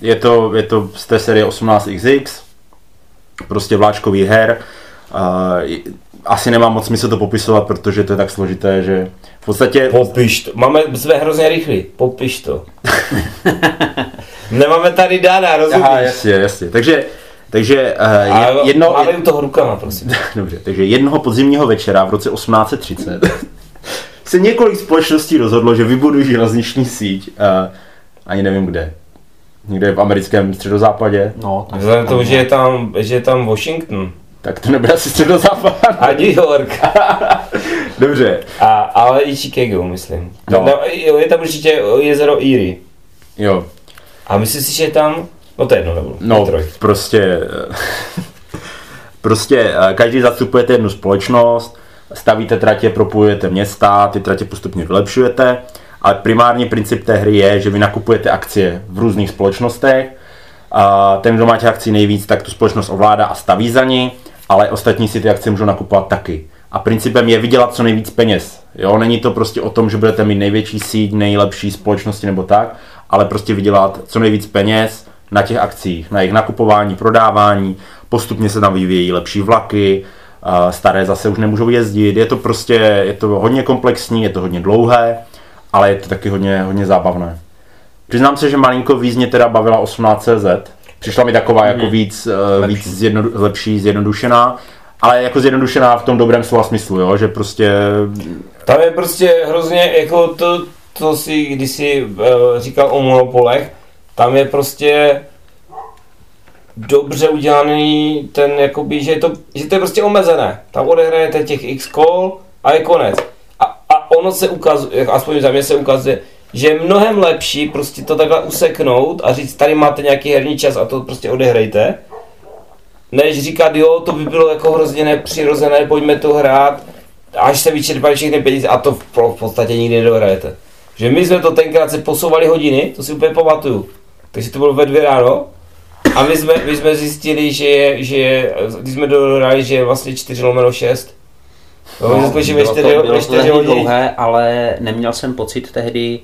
je to, je to z té série 18XX, prostě vláčkový her. Uh, asi nemá moc smysl to popisovat, protože to je tak složité, že v podstatě... Popiš to. Máme, jsme hrozně rychlí. Popiš to. Nemáme tady Dana, rozumíš? Aha, jasně, jasně. Takže, takže uh, je, jedno, máme u toho rukama, prosím. Dobře, takže jednoho podzimního večera v roce 1830 se několik společností rozhodlo, že vybudují železniční síť. Uh, ani nevím kde. Někde v americkém středozápadě. No, tak Vzhledem k tomu, že je tam, že je tam Washington Tak to nebude asi středozápad. a New York, Dobře. a, ale i Chicago, myslím. No. Jo, je tam určitě jezero Erie. Jo. A myslím si, že je tam, no to je jedno, nebudu. No, Detroit. prostě... prostě eh, každý zastupujete jednu společnost, stavíte tratě, propojujete města, ty tratě postupně vylepšujete, ale primární princip té hry je, že vy nakupujete akcie v různých společnostech, a ten, kdo má těch akcí nejvíc, tak tu společnost ovládá a staví za ní, ale ostatní si ty akcie můžou nakupovat taky. A principem je vydělat co nejvíc peněz. Jo? Není to prostě o tom, že budete mít největší síť, nejlepší společnosti nebo tak, ale prostě vydělat co nejvíc peněz na těch akcích, na jejich nakupování, prodávání, postupně se tam vyvíjejí lepší vlaky, staré zase už nemůžou jezdit, je to prostě, je to hodně komplexní, je to hodně dlouhé, ale je to taky hodně, hodně zábavné. Přiznám se, že malinko víc mě teda bavila 18CZ. Přišla mi taková jako víc, eh, Lepší. víc zjedno, lepší, zjednodušená, ale jako zjednodušená v tom dobrém slova smyslu, jo? že prostě Tam je prostě hrozně, jako to, to si kdysi uh, říkal o monopolech, tam je prostě dobře udělaný ten, jakoby, že, je to, že to je prostě omezené. Tam odehrajete těch x kol a je konec. A, a ono se ukazuje, aspoň za mě se ukazuje, že je mnohem lepší prostě to takhle useknout a říct, tady máte nějaký herní čas a to prostě odehrajte, než říkat, jo, to by bylo jako hrozně nepřirozené, pojďme to hrát, až se vyčerpají všechny peníze a to v, v podstatě nikdy nedohrajete. Že my jsme to tenkrát se posouvali hodiny, to si úplně pamatuju. Takže to bylo ve dvě ráno a my jsme, my jsme zjistili, že je, že je, když jsme dohrali, že je vlastně 4 lomeno 6. No, no, bylo 4, to, bylo ve to 4 tehdy hodiny. dlouhé, ale neměl jsem pocit tehdy,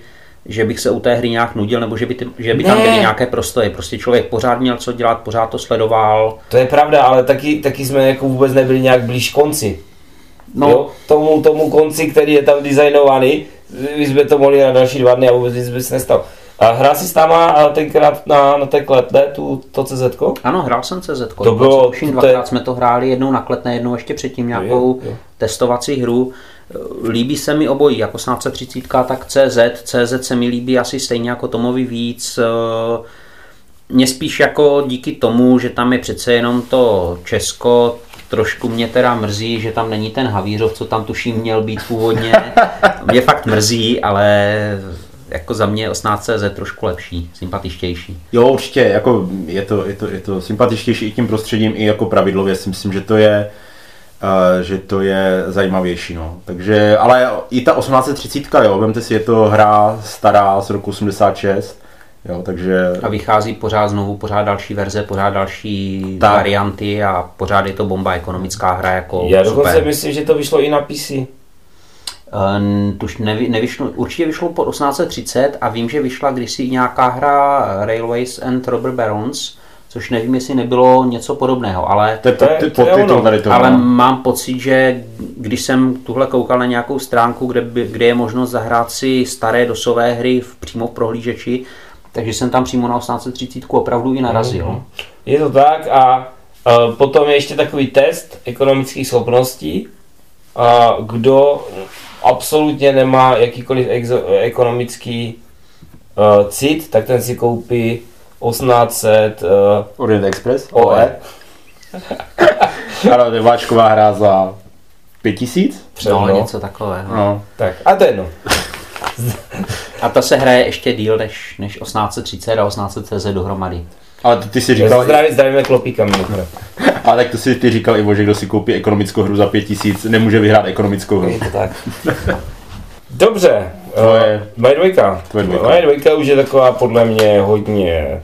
že bych se u té hry nějak nudil, nebo že by, ty, že by tam byly nějaké prostoje. Prostě člověk pořád měl co dělat, pořád to sledoval. To je pravda, ale taky, taky jsme jako vůbec nebyli nějak blíž konci. No, Jo? Tomu, tomu konci, který je tam designovaný, my jsme to mohli na další dva dny a vůbec nic by se nestalo. A hrál si s náma tenkrát na, na té kletle, tu, to CZ? ano, hrál jsem CZ. To bylo- Tuším, dvakrát je- jsme to hráli, jednou na kletné, jednou ještě předtím nějakou Jo, jo. testovací hru. Líbí se mi obojí, jako 1830, tak CZ. CZ se mi líbí asi stejně jako Tomovi víc. eh, Mě spíš jako díky tomu, že tam je přece jenom to Česko, trošku mě teda mrzí, že tam není ten Havířov, co tam tuším měl být původně. Mě fakt mrzí, ale jako za mě 18CZ trošku lepší, sympatičtější. Jo, určitě, jako je to, je to, je to sympatičtější i tím prostředím, i jako pravidlově si myslím, že to je, že to je zajímavější, no. Takže, ale i ta 1830, jo, vemte si, je to hra stará z roku 86, jo, takže... A vychází pořád znovu, pořád další verze, pořád další Tak. varianty a pořád je to bomba ekonomická hra jako Já dokonce super. myslím, že to vyšlo i na PC. Uh, tuž nevy, nevyšlo, určitě vyšlo po 1830 a vím, že vyšla kdysi nějaká hra Railways and Robber Barons, což nevím, jestli nebylo něco podobného, ale, To To pod, to ono. tady toho. ale mám pocit, že když jsem tuhle koukal na nějakou stránku, kde, by, kde je možnost zahrát si staré dosové hry v, přímo v prohlížeči, takže jsem tam přímo na 1830 opravdu i narazil. Je to tak a Uh, potom je ještě takový test ekonomických schopností. Uh, kdo absolutně nemá jakýkoliv exo- ekonomický uh, cit, tak ten si koupí 1800 uh, Orient Express? OE. Ano, to je váčková hra za 5000? No, no. něco takového. No. Tak, a to je jedno. A ta se hraje ještě díl než, než 1830 a 1800 CZ dohromady. Ale to ty si říkal, Zdraví, zdravíme klopíka mimochodem. ale tak to si ty říkal Ivo, že kdo si koupí ekonomickou hru za 5000, nemůže vyhrát ekonomickou hru. Je to tak. Dobře, Tvoje- uh, moje dvojka. tvoje dvojka. Moje dvojka už je taková podle mě hodně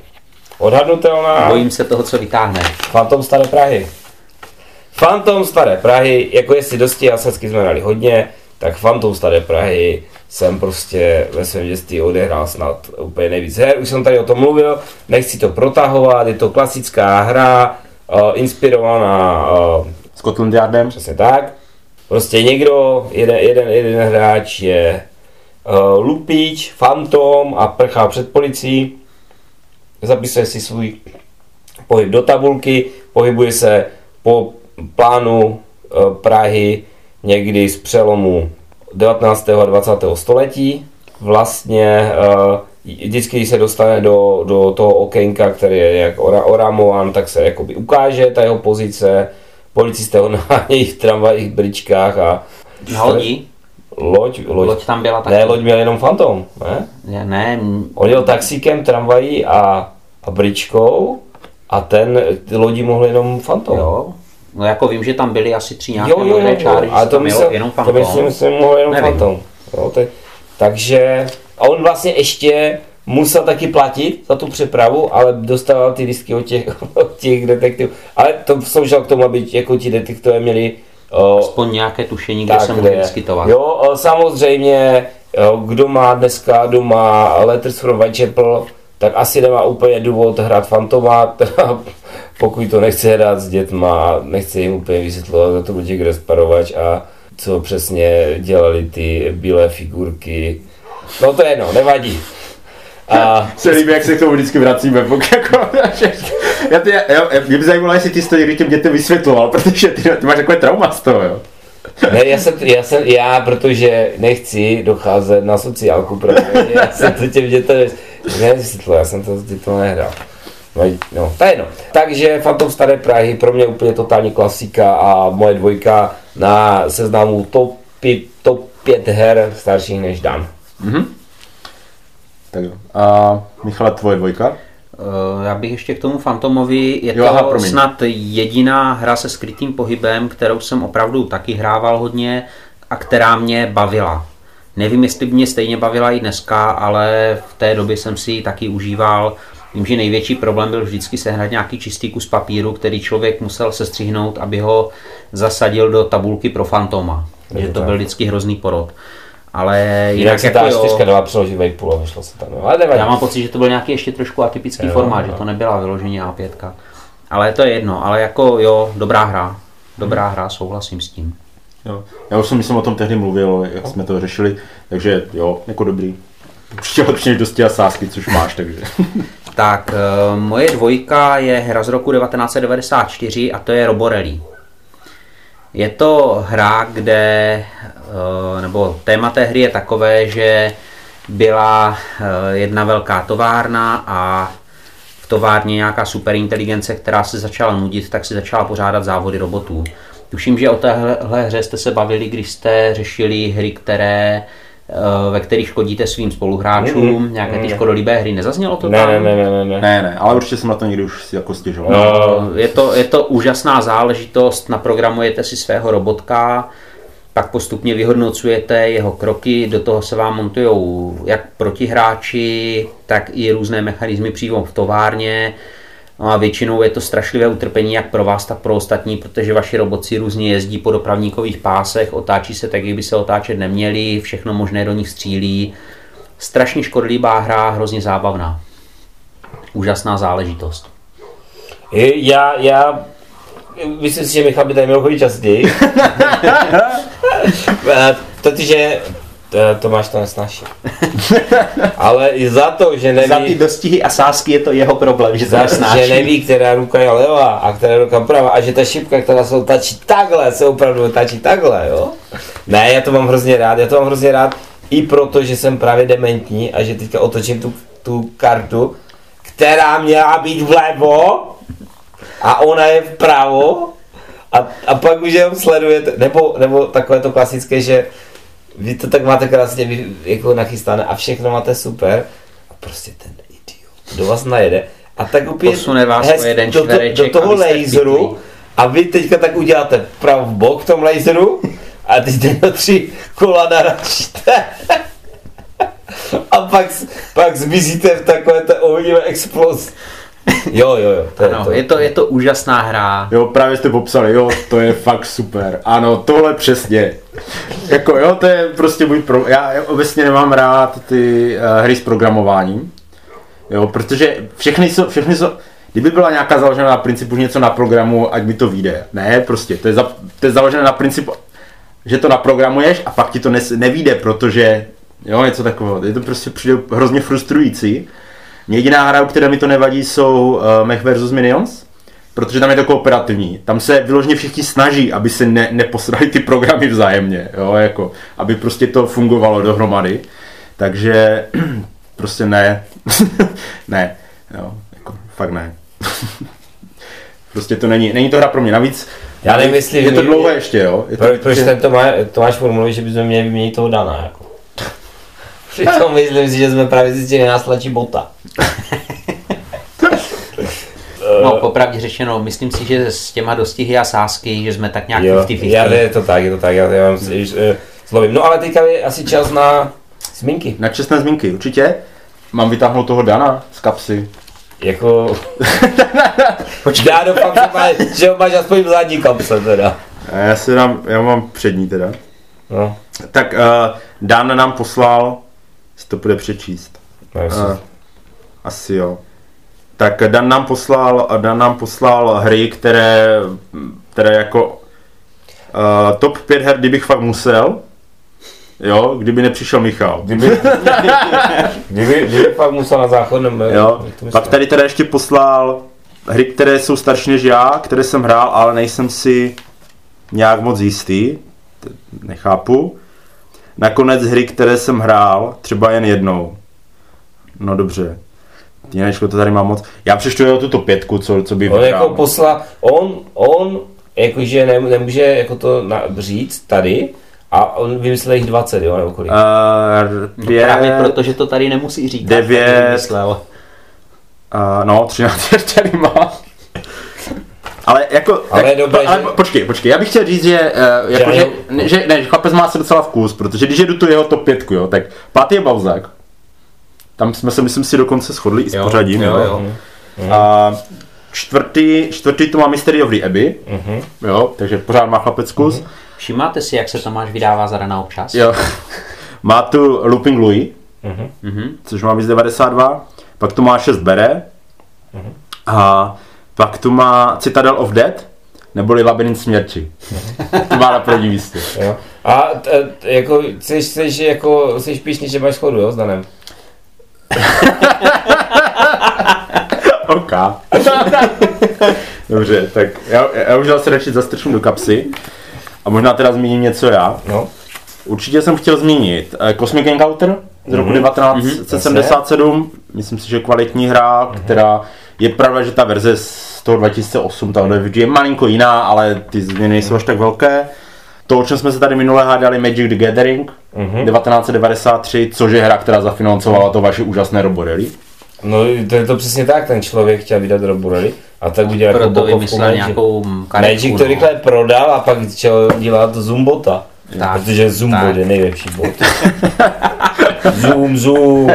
odhadnutelná. Bojím se toho, co vytáhne. Fantom Staré Prahy. Fantom Staré Prahy, jako jestli dosti Asacky jsme hrali hodně, tak Fantom Staré Prahy jsem prostě ve svém dětství odehrál snad úplně nejvíc her. Už jsem tady o tom mluvil, nechci to protahovat, je to klasická hra, uh, inspirovaná uh, Scotland Yardem? Přesně tak. Prostě někdo, jeden, jeden, jeden hráč je uh, lupič, fantom a prchá před policií, zapisuje si svůj pohyb do tabulky, pohybuje se po plánu uh, Prahy někdy z přelomu 19. a 20. století. Vlastně uh, vždycky, když se dostane do, do toho okénka, který je jak ora, oramovan, tak se jakoby ukáže ta jeho pozice, policisté ho nahánějí v tramvajích, bričkách a Na lodi? Loď, loď, Loď tam byla taky. ne, loď měl jenom fantom, ne? Ne, ne, On jel taxíkem, tramvají a, a bričkou a ten, ty lodi mohly jenom fantom. jo. No jako vím, že tam byly asi tři nějaké jo, jo, jo, čáry, se to myslím, jenom to fantom. myslím, že mohl jenom Nevím. fantom. Jo, to, takže, a on vlastně ještě musel taky platit za tu přepravu, ale dostával ty lístky od těch, od těch detektivů. Ale to sloužilo k tomu, aby jako ti detektivové měli Aspoň nějaké tušení, kde se mohli vyskytovat. Jo, o, samozřejmě, jo, kdo má dneska doma Letters from Whitechapel, tak asi nemá úplně důvod hrát Fantoma, teda pokud to nechce hrát s dětma, nechce jim úplně vysvětlovat, kdo to bude Jack Resparovač a co přesně dělali ty bílé figurky. No to je jedno, nevadí. A Se líbí, jak se k tomu vždycky vracíme. Jako, já ty, já, já, mě by zajímalo, jestli ty jsi to někdy těm dětem vysvětloval, protože ty, ty máš takové trauma z toho, jo. Ne, já jsem, já jsem, já, protože nechci docházet na sociálku, protože já jsem to těm dětem nevysvětlil, já jsem to s to nehrál. No, no, to je jedno. Takže Phantom Staré Prahy pro mě úplně totální klasika a moje dvojka na seznamu top 5, top 5 her starších než Dan. Tak jo. A Michale, tvoje dvojka? Eh, Já bych ještě k tomu Fantomovi, je Jo, to aha, promiň. snad jediná hra se skrytým pohybem, kterou jsem opravdu taky hrával hodně a která mě bavila. Nevím, jestli by mě stejně bavila i dneska, ale v té době jsem si ji taky užíval. Vím, že největší problém byl vždycky sehnat nějaký čistý kus papíru, který člověk musel sestřihnout, aby ho zasadil do tabulky pro Fantoma. Je Že to tak. byl vždycky hrozný porod. Ale Jinak jinak se jako ta čtyřka dala přeložit Vejpůl a vyšlo se tam. No, ale nevadí. já mám pocit, že to byl nějaký ještě trošku atypický Jo, formát, jo. že to nebyla vyloženě A5. Ale to je jedno, ale jako jo, dobrá hra. Dobrá hra, souhlasím s tím. Jo. Já už jsem, myslím, o tom tehdy mluvil, jak jsme to řešili, takže jo, jako dobrý. Určitě lepší než dosti a sásky, což máš, takže. Tak, eh, moje dvojka je hra z roku 1994 a to je Roborelli. Je to hra, kde, eh, nebo téma té hry je takové, že byla eh, jedna velká továrna a v továrně nějaká superinteligence, která se začala nudit, tak si začala pořádat závody robotů. Tuším, že o téhle hře jste se bavili, když jste řešili hry, které, ve kterých škodíte svým spoluhráčům, Mhm. nějaké ty Mhm. škodolivé hry. Nezaznělo to Ne, tam? ne, ne, ne, ne, ne. Ne, ne, ale určitě jsem na to někdy už si jako stěžoval. No, Je to, je to úžasná záležitost, naprogramujete si svého robotka, pak postupně vyhodnocujete jeho kroky, do toho se vám montují jak protihráči, tak i různé mechanismy přímo v továrně. No a většinou je to strašlivé utrpení jak pro vás, tak pro ostatní, protože vaši robotci různě jezdí po dopravníkových pásech, otáčí se tak, jak by se otáčet neměli, všechno možné do nich střílí. Strašně škodlivá hra, hrozně zábavná. Úžasná záležitost. Já, já, myslím si, že Michal by tady měl chodit častěji. Eh, Protože To, to máš to nesnaží. Ale i za to, že neví... Za ty dostihy a sásky je to jeho problém, že to za, nesnáší. že neví, která ruka je levá a která ruka pravá a že ta šipka, která se otačí takhle, se opravdu otačí takhle, jo? Ne, já to mám hrozně rád, já to mám hrozně rád i proto, že jsem právě dementní a že teďka otočím tu, tu kartu, která měla být vlevo a ona je vpravo a, a pak už jenom sledujete, nebo, nebo takové to klasické, že vy to tak máte krásně vy, jako nachystané a všechno máte super a prostě ten idiot, kdo vás najede a tak úplně Posune vás hezky jeden do, do, do toho laseru a vy teďka tak uděláte prav bok v tom laseru a teď ten tři kola narážíte. A pak, pak zmizíte v takové té ohnivé explozi. Jo, jo, jo. To je Ano, to. je to, je to úžasná hra. Jo, právě jste popsali, jo, to je fakt super. Ano, tohle přesně. Jako jo, to je prostě můj pro... Já obecně nemám rád ty uh, hry s programováním. Jo, protože všechny jsou, všechny jsou, kdyby byla nějaká založená na principu, že něco na programu, ať mi to vyjde. Ne, prostě, to je, za, to je založené na principu, že to naprogramuješ a pak ti to nes, nevíde, protože, jo, něco takového. Je to prostě přijde hrozně frustrující. Jediná hra, u které mi to nevadí, jsou uh, Mech vs. Minions, protože tam je to kooperativní. Tam se vyloženě všichni snaží, aby se ne, neposrali ty programy vzájemně, jo, jako, aby prostě to fungovalo dohromady. Takže prostě ne, ne, jo, jako, fakt ne. prostě to není, není to hra pro mě. Navíc Já nevím, jestli je to dlouhé ještě, jo. Je to, Pro, proč ten Tomáš, Tomáš formuluje, že bychom měli vyměnit toho Dana, jako. Přitom myslím si, že jsme právě zjistili, že nás tlačí bota. No, popravdě řečeno, myslím si, že s těma dostihy a sásky, že jsme tak nějak Jo, 50 já, je to tak, je to tak, já, já vám si, uh, slovím. No ale teďka je asi čas na zmínky. Na čestné zmínky, určitě. Mám vytáhnout toho Dana z kapsy. Jako... Počkej. Já doufám, že, má, že ho máš aspoň v zadní kapse teda. A Já si dám, já mám přední teda. No, Tak uh, Dan nám poslal, si to bude přečíst. Uh, asi jo. Tak Dan nám poslal, Dan nám poslal hry, které, které jako uh, top 5 her, kdybych fakt musel. Jo, kdyby nepřišel Michal. Kdyby, kdyby, kdyby pak musel na záchodem, eh, Jo. Pak tady teda ještě poslal hry, které jsou starší než já, které jsem hrál, ale nejsem si nějak moc jistý. Nechápu. Nakonec hry, které jsem hrál, třeba jen jednou. No dobře. Jinečko, to tady mám moc. Já přečtu jeho tuto pětku, co, co by On vyhrál. jako posla, on, on jakože ne, nemůže jako to na, říct tady a on vymyslel jich 20, jo, nebo kolik. Uh, No, pět, právě proto, že to tady nemusí bych Myslel. Uh, no, 13 her tady má. Ale jako, Ale jak, dobré, ale že- počkej, počkej, já bych chtěl říct, že, uh, jako, Že že, ne, že, ne, že chlapec má se docela vkus, protože když jedu tu jeho top 5, jo, tak pátý je Bauzák. Tam jsme se, myslím si, dokonce shodli i s Jo, pořadím, jo, jo. jo. A čtvrtý, čtvrtý to má Mystery of the Abbey, Mhm. jo, takže pořád má chlapec vkus. Všimáte si, jak se Tomáš vydává za na občas? Jo. má tu Looping Louis, Mhm. což má víc 92, pak tu má 6 bere a pak tu má Citadel of Death, neboli Labyrint smrti. to má na prvním místě. Jo. A t, t, jako, jsi, jsi, jako, jsi píšný, že máš schodu, jo, s Danem? OK. Dobře, tak já, já už se radši zastrčím do kapsy a možná teda zmíním něco já. No. Určitě jsem chtěl zmínit eh, Cosmic Encounter z roku Mhm. 1977. Myslím si, že kvalitní hra, která je pravda, že ta verze z toho 2008, ta od je malinko jiná, ale ty změny nejsou až tak velké. To, o čem jsme se tady minule hádali, Magic the Gathering, Mhm. 1993, což je hra, která zafinancovala to vaše úžasné Roborelli. No, to je to přesně tak, ten člověk chtěl vydat Roborelli a tak udělal jako Proto bokovku vymyslel Magic. nějakou Magic to rychle prodal a pak chtěl dělat Zoombota. Tak, Protože Zoombot tak. je nejlepší bot. zoom, zoom.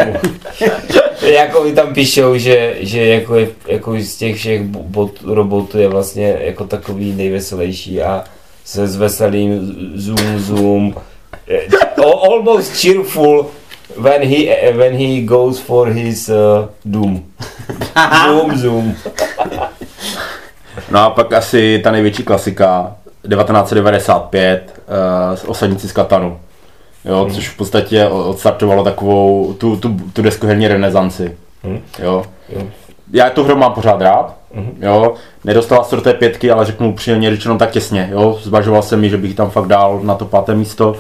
jako mi tam píšou, že, že jako, je, jako z těch všech bot, robotů je vlastně jako takový nejveselější a se s veselým zoom, zoom. Al- Almost cheerful when he, when he goes for his uh, doom. zoom, zoom. No a pak asi ta největší klasika, 1995, uh, Osadníci z Katanu. jo, což v podstatě odstartovalo takovou tu, tu, tu deskoherní renesanci. Hmm. Jo. Jo. Já tu hru mám pořád rád, Mhm. jo. Nedostala se do té pětky, ale řeknu upřímně řečeno tak těsně, jo. Zvažoval jsem mi, že bych ji tam fakt dal na to páté místo. Uh,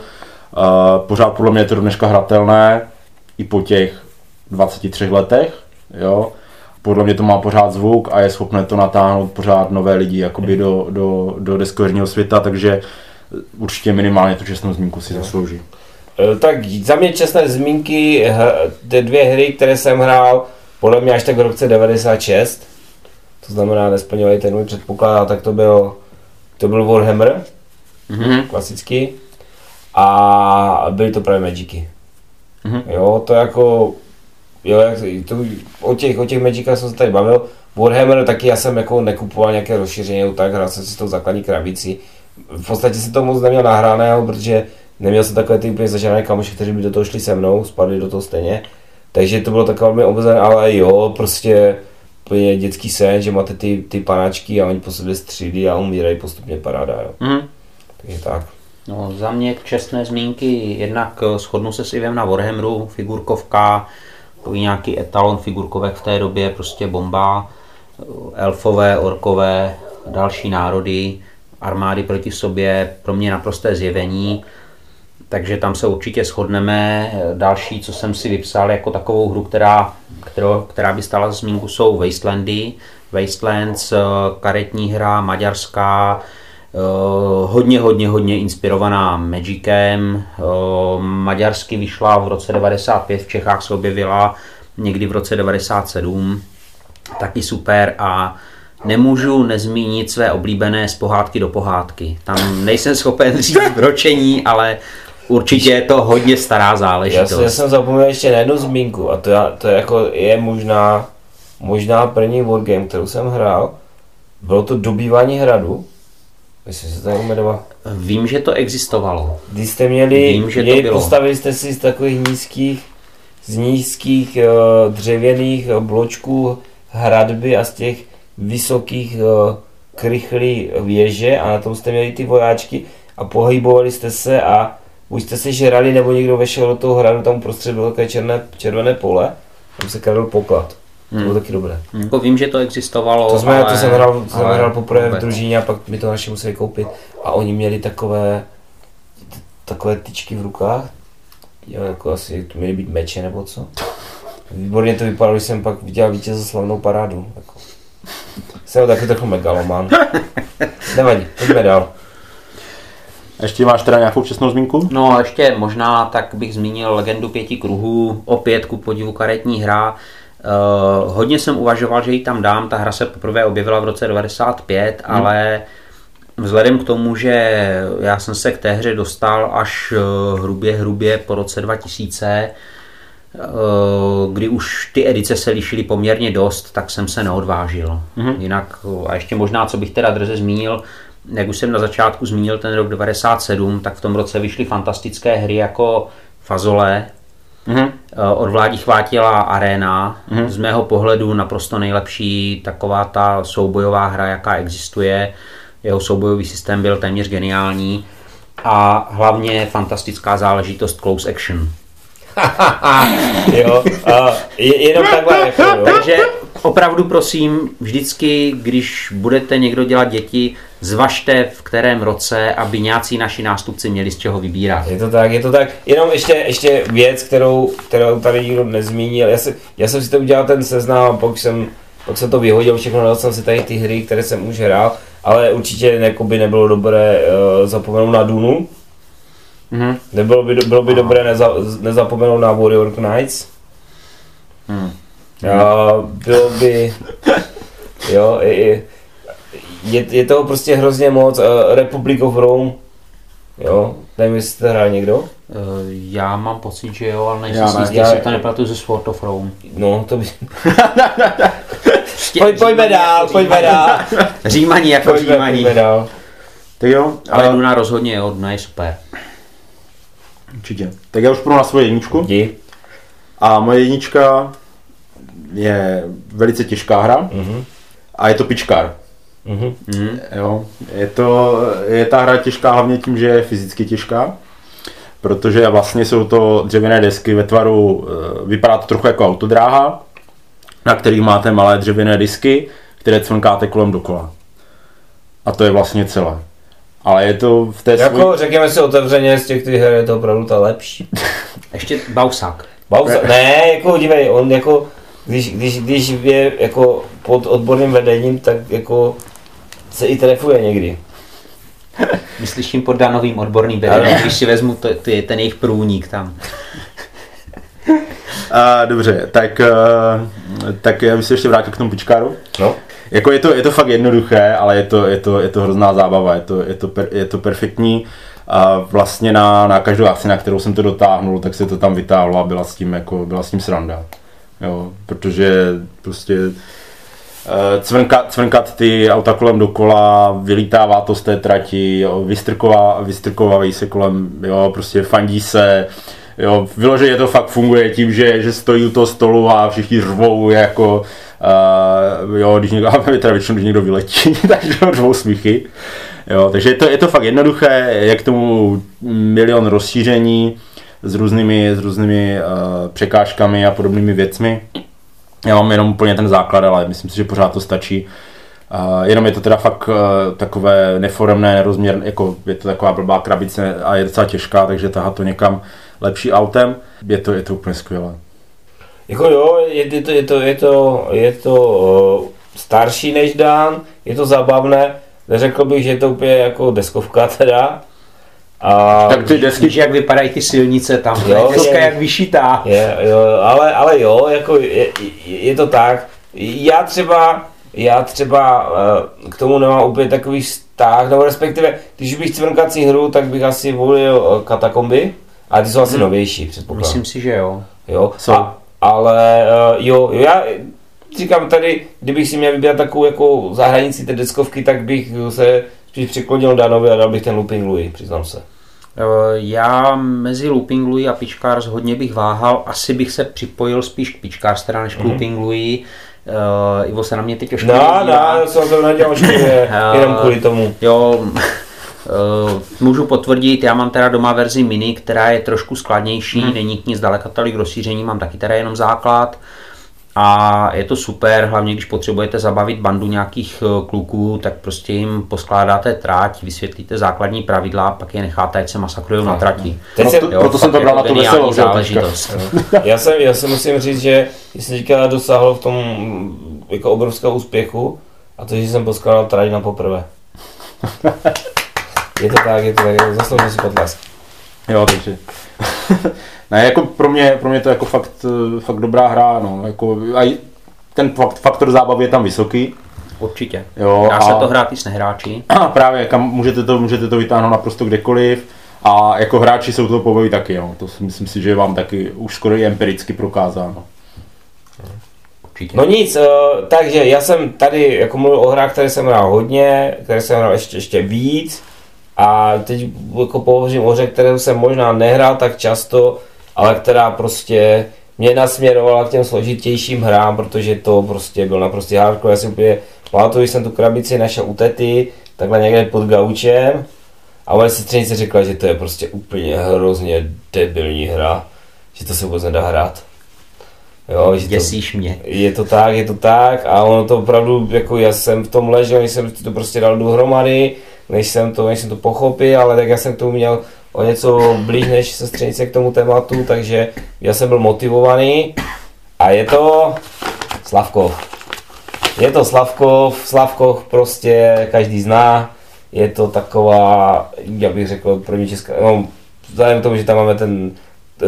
pořád podle mě je to do dneška hratelné, i po těch 23 letech, jo. Podle mě to má pořád zvuk a je schopné to natáhnout pořád nové lidi jakoby do, do, do deskoherního světa, takže určitě minimálně tu čestnou zmínku si zaslouží. E, Tak za mě čestné zmínky, ty dvě hry, které jsem hrál, podle mě až tak v roce 96, to znamená nesplňovaly ten můj předpoklad, tak to byl, to byl Warhammer, Mhm. klasický, a byly to právě Magicy. Mhm. Jo, to jako, jo, jak, to, o těch, o těch Magicách jsem se tady bavil, Warhammer taky já jsem jako nekupoval nějaké rozšíření, tak hrál jsem si tou základní krabici. V podstatě jsem to moc neměl nahraného, protože neměl jsem takové ty úplně zažádné kamoši, kteří by do toho šli se mnou, spadli do toho stejně. Takže to bylo takové velmi omezené, ale jo, prostě úplně dětský sen, že máte ty, ty panáčky a oni po sobě střílí a umírají postupně paráda, jo. Mhm. Takže tak. No, za mě čestné zmínky, jednak eh, shodnu se s Ivem na Warhammeru, figurkovka, takový nějaký etalon figurkovek v té době, prostě bomba, elfové, orkové, další národy, armády proti sobě, pro mě naprosté zjevení, takže tam se určitě shodneme. Další, co jsem si vypsal jako takovou hru, která, kterou, která by stála za zmínku, jsou Wastelandy. Wastelands, eh, karetní hra, maďarská, hodně, hodně, hodně inspirovaná Magicem. Eh, Maďarsky vyšla v roce 95, v Čechách se objevila někdy v roce 97. Taky super a nemůžu nezmínit své oblíbené z pohádky do pohádky. Tam nejsem schopen říct vročení, ale určitě je to hodně stará Já, záležitost. jsem- já jsem zapomněl ještě na jednu zmínku a to, já, to je, jako, je možná, možná první wargame, kterou jsem hrál. Bylo to dobývání hradu. Myslím, že se to tak jmenovalo. Vím, že to existovalo. Když jste měli, Vím, že to měli bylo. postavili jste si z takových nízkých, z nízkých uh, dřevěných uh, bločků hradby a z těch vysokých uh, krychlí věže a na tom jste měli ty vojáčky a pohybovali jste se a buď jste se žrali, nebo někdo vešel do toho hradu, tam uprostřed bylo takové černé, červené pole, tam se kradl poklad. To bylo taky dobré. Jako vím, že to existovalo, To, jsme, ale, to jsem hrál, to jsem hrál poprvé v družině a pak mi to naši museli koupit. A oni měli takové, takové tyčky v rukách. Jo, jako asi to měly být meče nebo co. Výborně to vypadalo, když jsem pak viděl vítěze slavnou parádu. Jako. Jsem taky trochu megaloman. Nevadí, pojďme dál. Ještě máš teda nějakou čestnou zmínku? No a ještě možná tak bych zmínil legendu pěti kruhů, opět ku podivu karetní hra. Uh, hodně jsem uvažoval, že ji tam dám, ta hra se poprvé objevila v roce 95, hmm. ale vzhledem k tomu, že já jsem se k té hře dostal až eh, hrubě, hrubě po roce 2000, eh, kdy už ty edice se lišily poměrně dost, tak jsem se neodvážil. Mm-hmm. Jinak, eh, a ještě možná, co bych teda drze zmínil, jak už jsem na začátku zmínil ten rok 97, tak v tom roce vyšly fantastické hry jako Fazole, Mhm. Eh, od Vládi chvátila Arena, mm-hmm. z mého pohledu naprosto nejlepší taková ta soubojová hra, jaká existuje. Jeho soubojový systém byl téměř geniální a hlavně fantastická záležitost close action. Jo, je, jenom takhle jako, jo. Takže opravdu prosím, vždycky, když budete někdo dělat děti, zvažte v kterém roce, aby nějací naši nástupci měli z čeho vybírat. Je to tak, je to tak. Jenom ještě, ještě věc, kterou, kterou tady nikdo nezmínil. Já, si, já jsem si to udělal ten seznam, pak jsem, pak jsem to vyhodil, všechno dal jsem si tady ty hry, které jsem už hrál, ale určitě jako by nebylo dobré uh, zapomenout na Dunu. Mhm. Nebylo by, bylo by dobré neza, nezapomenout na Warrior Knights. Hmm. A bylo by, jo, je, je, je toho prostě hrozně moc. Uh, Republic of Rome, jo, nevím, jestli jste hrál někdo. Eh, Já mám pocit, že jo, ale nejsem si jistý, Já- jestli to nepamatuju ze Sword of Rome. No, to by... Pojď, pojďme dál, jako pojďme Římani. dál. Římani jako Pojďme, pojďme dál. Tak jo, Ale Duna rozhodně jo, Duna je super. určitě. Tak já už půjdu na svoji jedničku. Jdi. A moje jednička je velice těžká hra Mhm. a je to pičkár. Mhm. Mhm. Jo, je to, je ta hra těžká hlavně tím, že je fyzicky těžká, protože vlastně jsou to dřevěné desky ve tvaru, eh, vypadá to trochu jako autodráha, na kterých máte malé dřevěné disky, které cvrnkáte kolem dokola. A to je vlastně celé. Ale je to v té Jako svůj... řekněme si otevřeně, z těch těch her je to opravdu ta lepší. Ještě Bausák. Bausák, ne, jako dívej, on jako, když, když, když je jako pod odborným vedením, tak jako se i trefuje někdy. Myslíš tím pod danovým odborným vedením, když si vezmu to, to je ten jejich průnik tam. A, dobře, tak, uh, tak já bych se ještě vrátil k tomu pičkáru. No. Jako je to, je to fakt jednoduché, ale je to, je to, je to hrozná zábava, je to, je to, per, je to perfektní. A vlastně na, na každou akci, na kterou jsem to dotáhnul, tak se to tam vytáhlo a byla s tím, jako, byla s tím sranda. Jo, protože prostě eh, cvrnkat, cvrnkat ty auta kolem dokola, vylítává to z té trati, jo, vystrková, vystrkovávají se kolem, jo, prostě fandí se, jo, vyloženě to fakt funguje tím, že, že stojí u toho stolu a všichni řvou jako, uh, jo, když někdo, teda většinou, když někdo vyletí, takže řvou smíchy. Jo, takže je to, je to fakt jednoduché, je k tomu milion rozšíření s různými, s různými uh, překážkami a podobnými věcmi. Já mám jenom úplně ten základ, ale myslím si, že pořád to stačí. Uh, jenom je to teda fakt uh, takové neforemné, nerozměrné, jako je to taková blbá krabice a je docela těžká, takže tahat to někam lepší autem. Je to, je to úplně skvělé. Jako jo, je, je to, je to, je to, je to uh, starší než Dan, je to zábavné, neřekl bych, že je to úplně jako deskovka teda. A tak ty desky, že jak vypadají ty silnice tam, jo, deska je, jak vyšitá. Je, jo, ale, ale jo, jako je, je, to tak. Já třeba, já třeba uh, k tomu nemám úplně takový vztah, nebo respektive, když bych cvrnkací hru, tak bych asi volil uh, katakomby, a ty jsou asi hmm. novější, předpokládám. Myslím si, že jo. Jo, a, ale uh, jo, já říkám tady, kdybych si měl vybírat takovou jako zahranici té deskovky, tak bych se spíš přiklonil Danovi a dal bych ten Looping Louis, přiznám se. Eh, já mezi Looping Louis a Pitchcars hodně bych váhal, asi bych se připojil spíš k Pitchcars teda než k mm-hmm. Looping Louis. Uh, Ivo se na mě teď ošklivě No, no, já jsem to nedělal jenom kvůli tomu. Jo, Uh, můžu potvrdit, já mám teda doma verzi mini, která je trošku skladnější, hmm. není k ní zdaleka tolik rozšíření, mám taky teda jenom základ. A je to super, hlavně když potřebujete zabavit bandu nějakých eh, kluků, tak prostě jim poskládáte trať, vysvětlíte základní pravidla, pak je necháte, ať se masakrují na trati. Proto, jo, proto jsem to bral na tu veselou záležitost. já, jsem, já jsem musím říct, že jsem teďka dosáhl v tom jako obrovského úspěchu a to, že jsem poskládal trať na poprvé. Je to tak, je to tak, zasloužil si potlesk. Jo, takže. Ne, jako pro mě, pro mě to je jako fakt, fakt dobrá hra, no, jako, a ten fakt, faktor zábavy je tam vysoký. Určitě. Jo, Dá a, se to hrát i s nehráči. A právě, kam můžete to, můžete to vytáhnout naprosto kdekoliv. A jako hráči se u toho pobaví taky, jo. To si myslím si, že je vám taky už skoro i empiricky prokázáno. Určitě. No nic, uh, takže já jsem tady jako mluvil o hrách, které jsem hrál hodně, které jsem hrál ještě, ještě víc. A teď jako pohovořím o hře, kterou jsem možná nehrál tak často, ale která prostě mě nasměrovala k těm složitějším hrám, protože to prostě byl naprosto hardcore. Já si úplně pamatuju, jsem tu krabici našel u tety, takhle někde pod gaučem a moje sestřenice řekla, že to je prostě úplně hrozně debilní hra, že to se vůbec nedá hrát. Jo, že Děsíš to, mě. Je to tak, je to tak a ono to opravdu, jako já jsem v tom ležel, jsem to prostě dal dohromady, než jsem to, než jsem to pochopil, ale tak já jsem tomu měl o něco blíž než sestřenice k tomu tématu, takže já jsem byl motivovaný a je to Slavkov. Je to Slavkov, Slavkov prostě každý zná, je to taková, já bych řekl, první česká, no, vzhledem k tomu, že tam máme ten,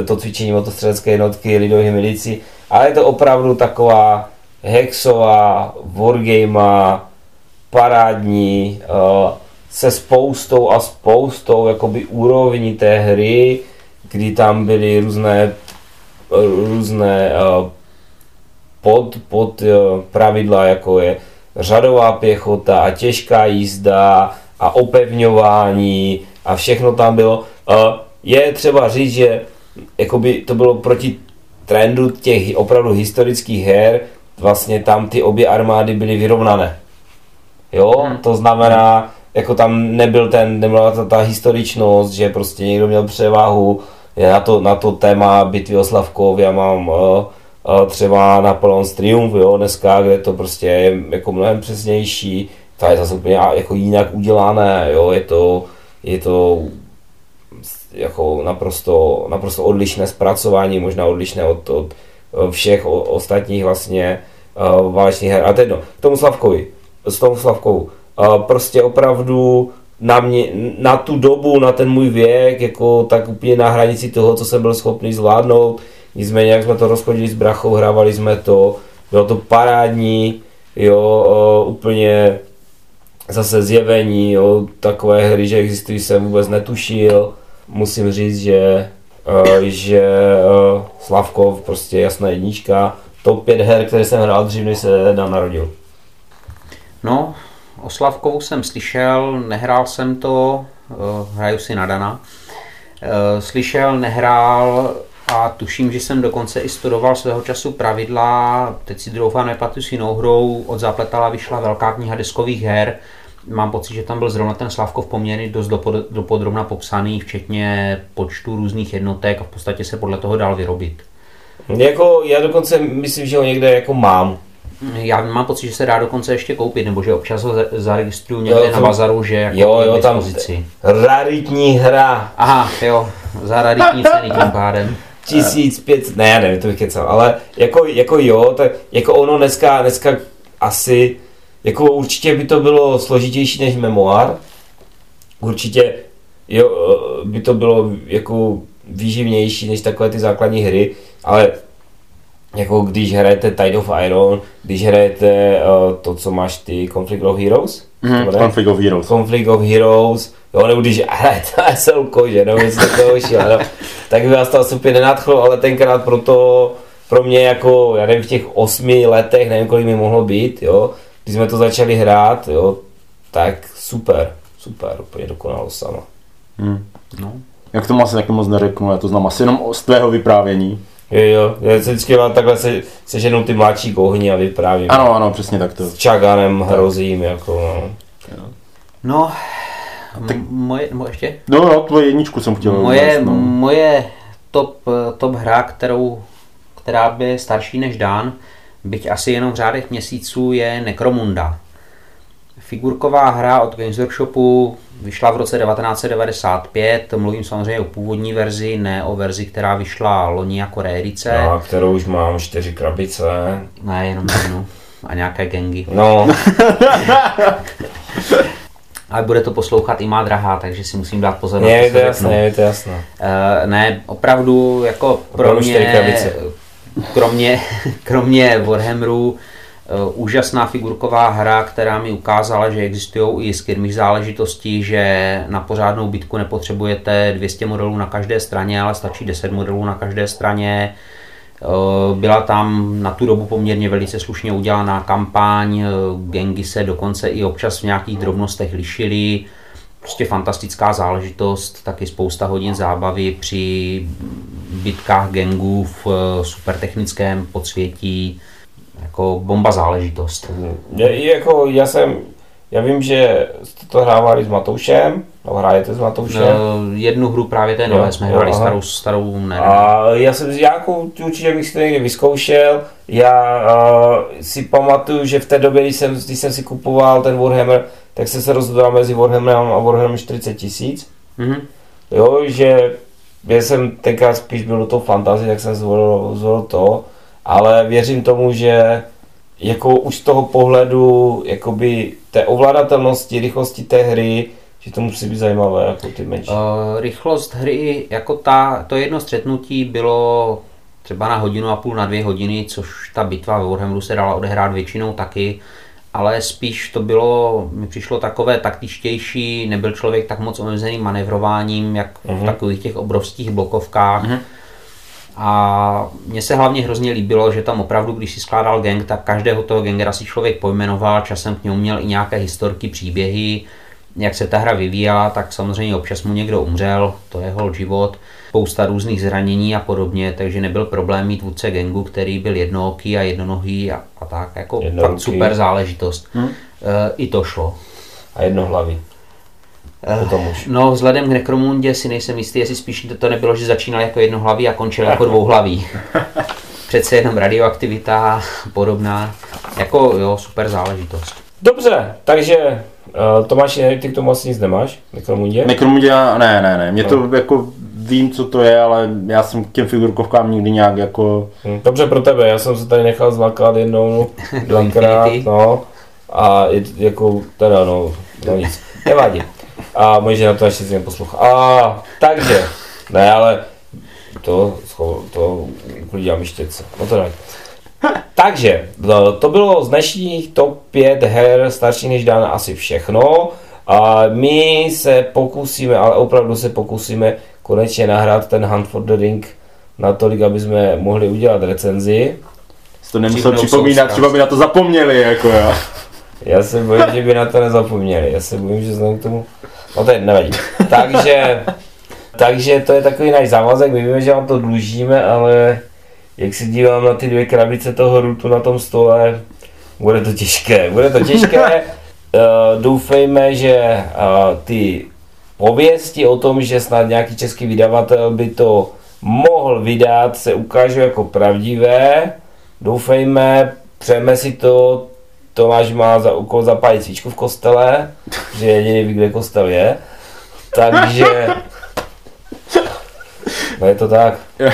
to cvičení motostřelecké jednotky, lidové milici, ale je to opravdu taková hexová, wargame, parádní, uh, se spoustou a spoustou jakoby úrovní té hry, kdy tam byly různé, různé uh, pod, pod uh, pravidla, jako je řadová pěchota a těžká jízda a opevňování a všechno tam bylo. Uh, je třeba říct, že jakoby to bylo proti trendu těch opravdu historických her, vlastně tam ty obě armády byly vyrovnané. Jo, hmm. to znamená, jako tam nebyl ten, nebyla ta, ta historičnost, že prostě někdo měl převahu, na to, na to téma bitvy o Slavkov, já mám uh, uh, třeba Napoleon Triumph, jo, dneska, kde to prostě je jako mnohem přesnější, to je zase úplně jako jinak udělané, jo, je to, je to jako naprosto, naprosto odlišné zpracování, možná odlišné od, od všech o, ostatních vlastně válečných her. A to jedno, k tomu Slavkovi, s tomu Slavkou, prostě opravdu na, mě, na tu dobu, na ten můj věk, jako tak úplně na hranici toho, co jsem byl schopný zvládnout. Nicméně, jak jsme to rozchodili s brachou, hrávali jsme to, bylo to parádní, jo, úplně zase zjevení, jo, takové hry, že existují, jsem vůbec netušil. Musím říct, že, že Slavkov prostě jasná jednička. Top 5 her, které jsem hrál dřív, než se Dan narodil. No, o Slavkovu jsem slyšel, nehrál jsem to, uh, hraju si na Dana. Uh, slyšel, nehrál a tuším, že jsem dokonce i studoval svého času pravidla, teď si doufám, nepatu si jinou hrou, od Zapletala vyšla velká kniha deskových her, mám pocit, že tam byl zrovna ten Slavkov poměrně dost dopodrobna popsaný, včetně počtu různých jednotek a v podstatě se podle toho dal vyrobit. Jako, já dokonce myslím, že ho někde jako mám. Já mám pocit, že se dá dokonce ještě koupit, nebo že občas ho zaregistruju někde jo, na bazaru, že jako jo, jo, tam raritní hra. Aha, jo, za raritní ceny tím pádem. 1500, ne, já nevím, to bych kecal, ale jako, jako jo, tak jako ono dneska, dneska asi jako určitě by to bylo složitější než memoár. Určitě jo, by to bylo jako výživnější než takové ty základní hry, ale jako když hrajete Tide of Iron, když hrajete uh, to, co máš ty Conflict of Heroes, mm, Conflict of Heroes. Conflict of Heroes, jo, nebo když hrajete SLK, že, nebo něco takového šíleného, tak by vás to asi úplně nenadchlo, ale tenkrát proto pro mě jako, já nevím, v těch osmi letech, nevím, kolik mi mohlo být, jo, když jsme to začali hrát, jo, tak super, super, úplně dokonalo sama. Hmm. No. Jak tomu asi taky moc neřeknu, já to znám asi jenom z tvého vyprávění. Jo, jo, já se vždycky takhle se, seženou ty mladší kohni a vyprávím. Ano, ano, přesně tak to. S Čaganem hrozím, jako no. No, tak, moje, moje ještě? No, no, tvoje jedničku jsem chtěl Moje, uvést, no. moje top, top hra, kterou, která by starší než Dan, byť asi jenom v řádech měsíců, je Necromunda. Figurková hra od Games Workshopu vyšla v roce 1995, mluvím samozřejmě o původní verzi, ne o verzi, která vyšla loni jako reedice. No, kterou už mám čtyři krabice. Ne, jenom jednu. A nějaké gengy. No. Ale bude to poslouchat i má drahá, takže si musím dát pozor to. Je to jasné, je to jasné. Uh, ne, opravdu jako pro mě, kromě, kromě Warhammeru, úžasná figurková hra, která mi ukázala, že existují i skirmish záležitosti, že na pořádnou bitku nepotřebujete 200 modelů na každé straně, ale stačí 10 modelů na každé straně. Uh, byla tam na tu dobu poměrně velice slušně udělaná kampaň, uh, gengy se dokonce i občas v nějakých drobnostech lišily. Prostě fantastická záležitost, taky spousta hodin zábavy při bitkách gengů v supertechnickém podsvětí jako bomba záležitost. Je, jako já jsem, já vím, že jste to hrávali s Matoušem, no hrajete s Matoušem. No, jednu hru právě té nové jsme hráli, starou, starou ne. A já jsem nějakou, určitě bych si to někdy vyzkoušel, já uh, si pamatuju, že v té době, když jsem, když jsem si kupoval ten Warhammer, tak jsem se rozhodoval mezi Warhammerem a Warhammerem 40 tisíc. Mm-hmm. Jo, že já jsem tenkrát spíš byl do toho fantazie, tak jsem zvolil, zvolil to ale věřím tomu, že jako už z toho pohledu jakoby té ovladatelnosti, rychlosti té hry, že to musí být zajímavé, jako ty menší. Uh, rychlost hry, jako ta, to jedno střetnutí bylo třeba na hodinu a půl, na dvě hodiny, což ta bitva ve Warhammeru se dala odehrát většinou taky, ale spíš to bylo, mi přišlo takové taktičtější, nebyl člověk tak moc omezený manevrováním, jak uh-huh. v mhm. takových těch obrovských blokovkách. Uh-huh. A mně se hlavně hrozně líbilo, že tam opravdu, když si skládal gang, tak každého toho gangera si člověk pojmenoval, časem k němu měl i nějaké historky, příběhy, jak se ta hra vyvíjela, tak samozřejmě občas mu někdo umřel, to je hol život, spousta různých zranění a podobně, takže nebyl problém mít vůdce gangu, který byl jednooký a jednonohý a, a tak, jako fakt super záležitost. Hmm. E, I to šlo. A jednohlavý. Potom už. No, vzhledem k Necromundě si nejsem jistý, jestli spíš to nebylo, že začínal jako jednohlavý a končil jako dvouhlavý. Přece jenom radioaktivita podobná. Jako jo, super záležitost. Dobře, takže uh, Tomáš, ty k tomu asi nic nemáš? Necromundě? Necromundě, ne, ne, ne. Mě to jako vím, co to je, ale já jsem k těm figurkovkám nikdy nějak jako... Hm, Dobře pro tebe, já jsem se tady nechal zlákat jednou, dvakrát, Infinity. no. A je, jako, teda no, no nic, nevadí. A možná na to ještě si neposlouchá. A takže, ne, ale to, to uklidám štětce, no to ne. Takže, no, to bylo z dnešních top 5 her starších než Dan asi všechno. A my se pokusíme, ale opravdu se pokusíme konečně nahrát ten Hunt for the Ring natolik, aby jsme mohli udělat recenzi. Si to nemusel Připnou připomínat, třeba by na to zapomněli, jako jo. Já se bojím, že by na to nezapomněli. Já se bojím, že znovu k tomu... No to je nevadí. Takže, takže to je takový náš závazek. My víme, že vám to dlužíme, ale jak se dívám na ty dvě krabice toho rutu na tom stole, bude to těžké. Bude to těžké. Uh, doufejme, že uh, ty pověsti o tom, že snad nějaký český vydavatel by to mohl vydat, se ukážou jako pravdivé. Doufejme, přejeme si to, Tomáš má za úkol zapálit svíčku v kostele, že jediný ví, kde kostel je. Takže... No je to tak.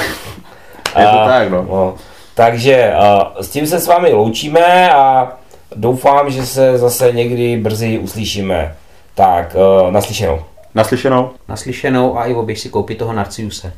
Je to tak, no. no. Takže a, s tím se s vámi loučíme a doufám, že se zase někdy brzy uslyšíme. Tak, uh, naslyšenou. Naslyšenou. Naslyšenou a i oběž si koupit toho Narciuse.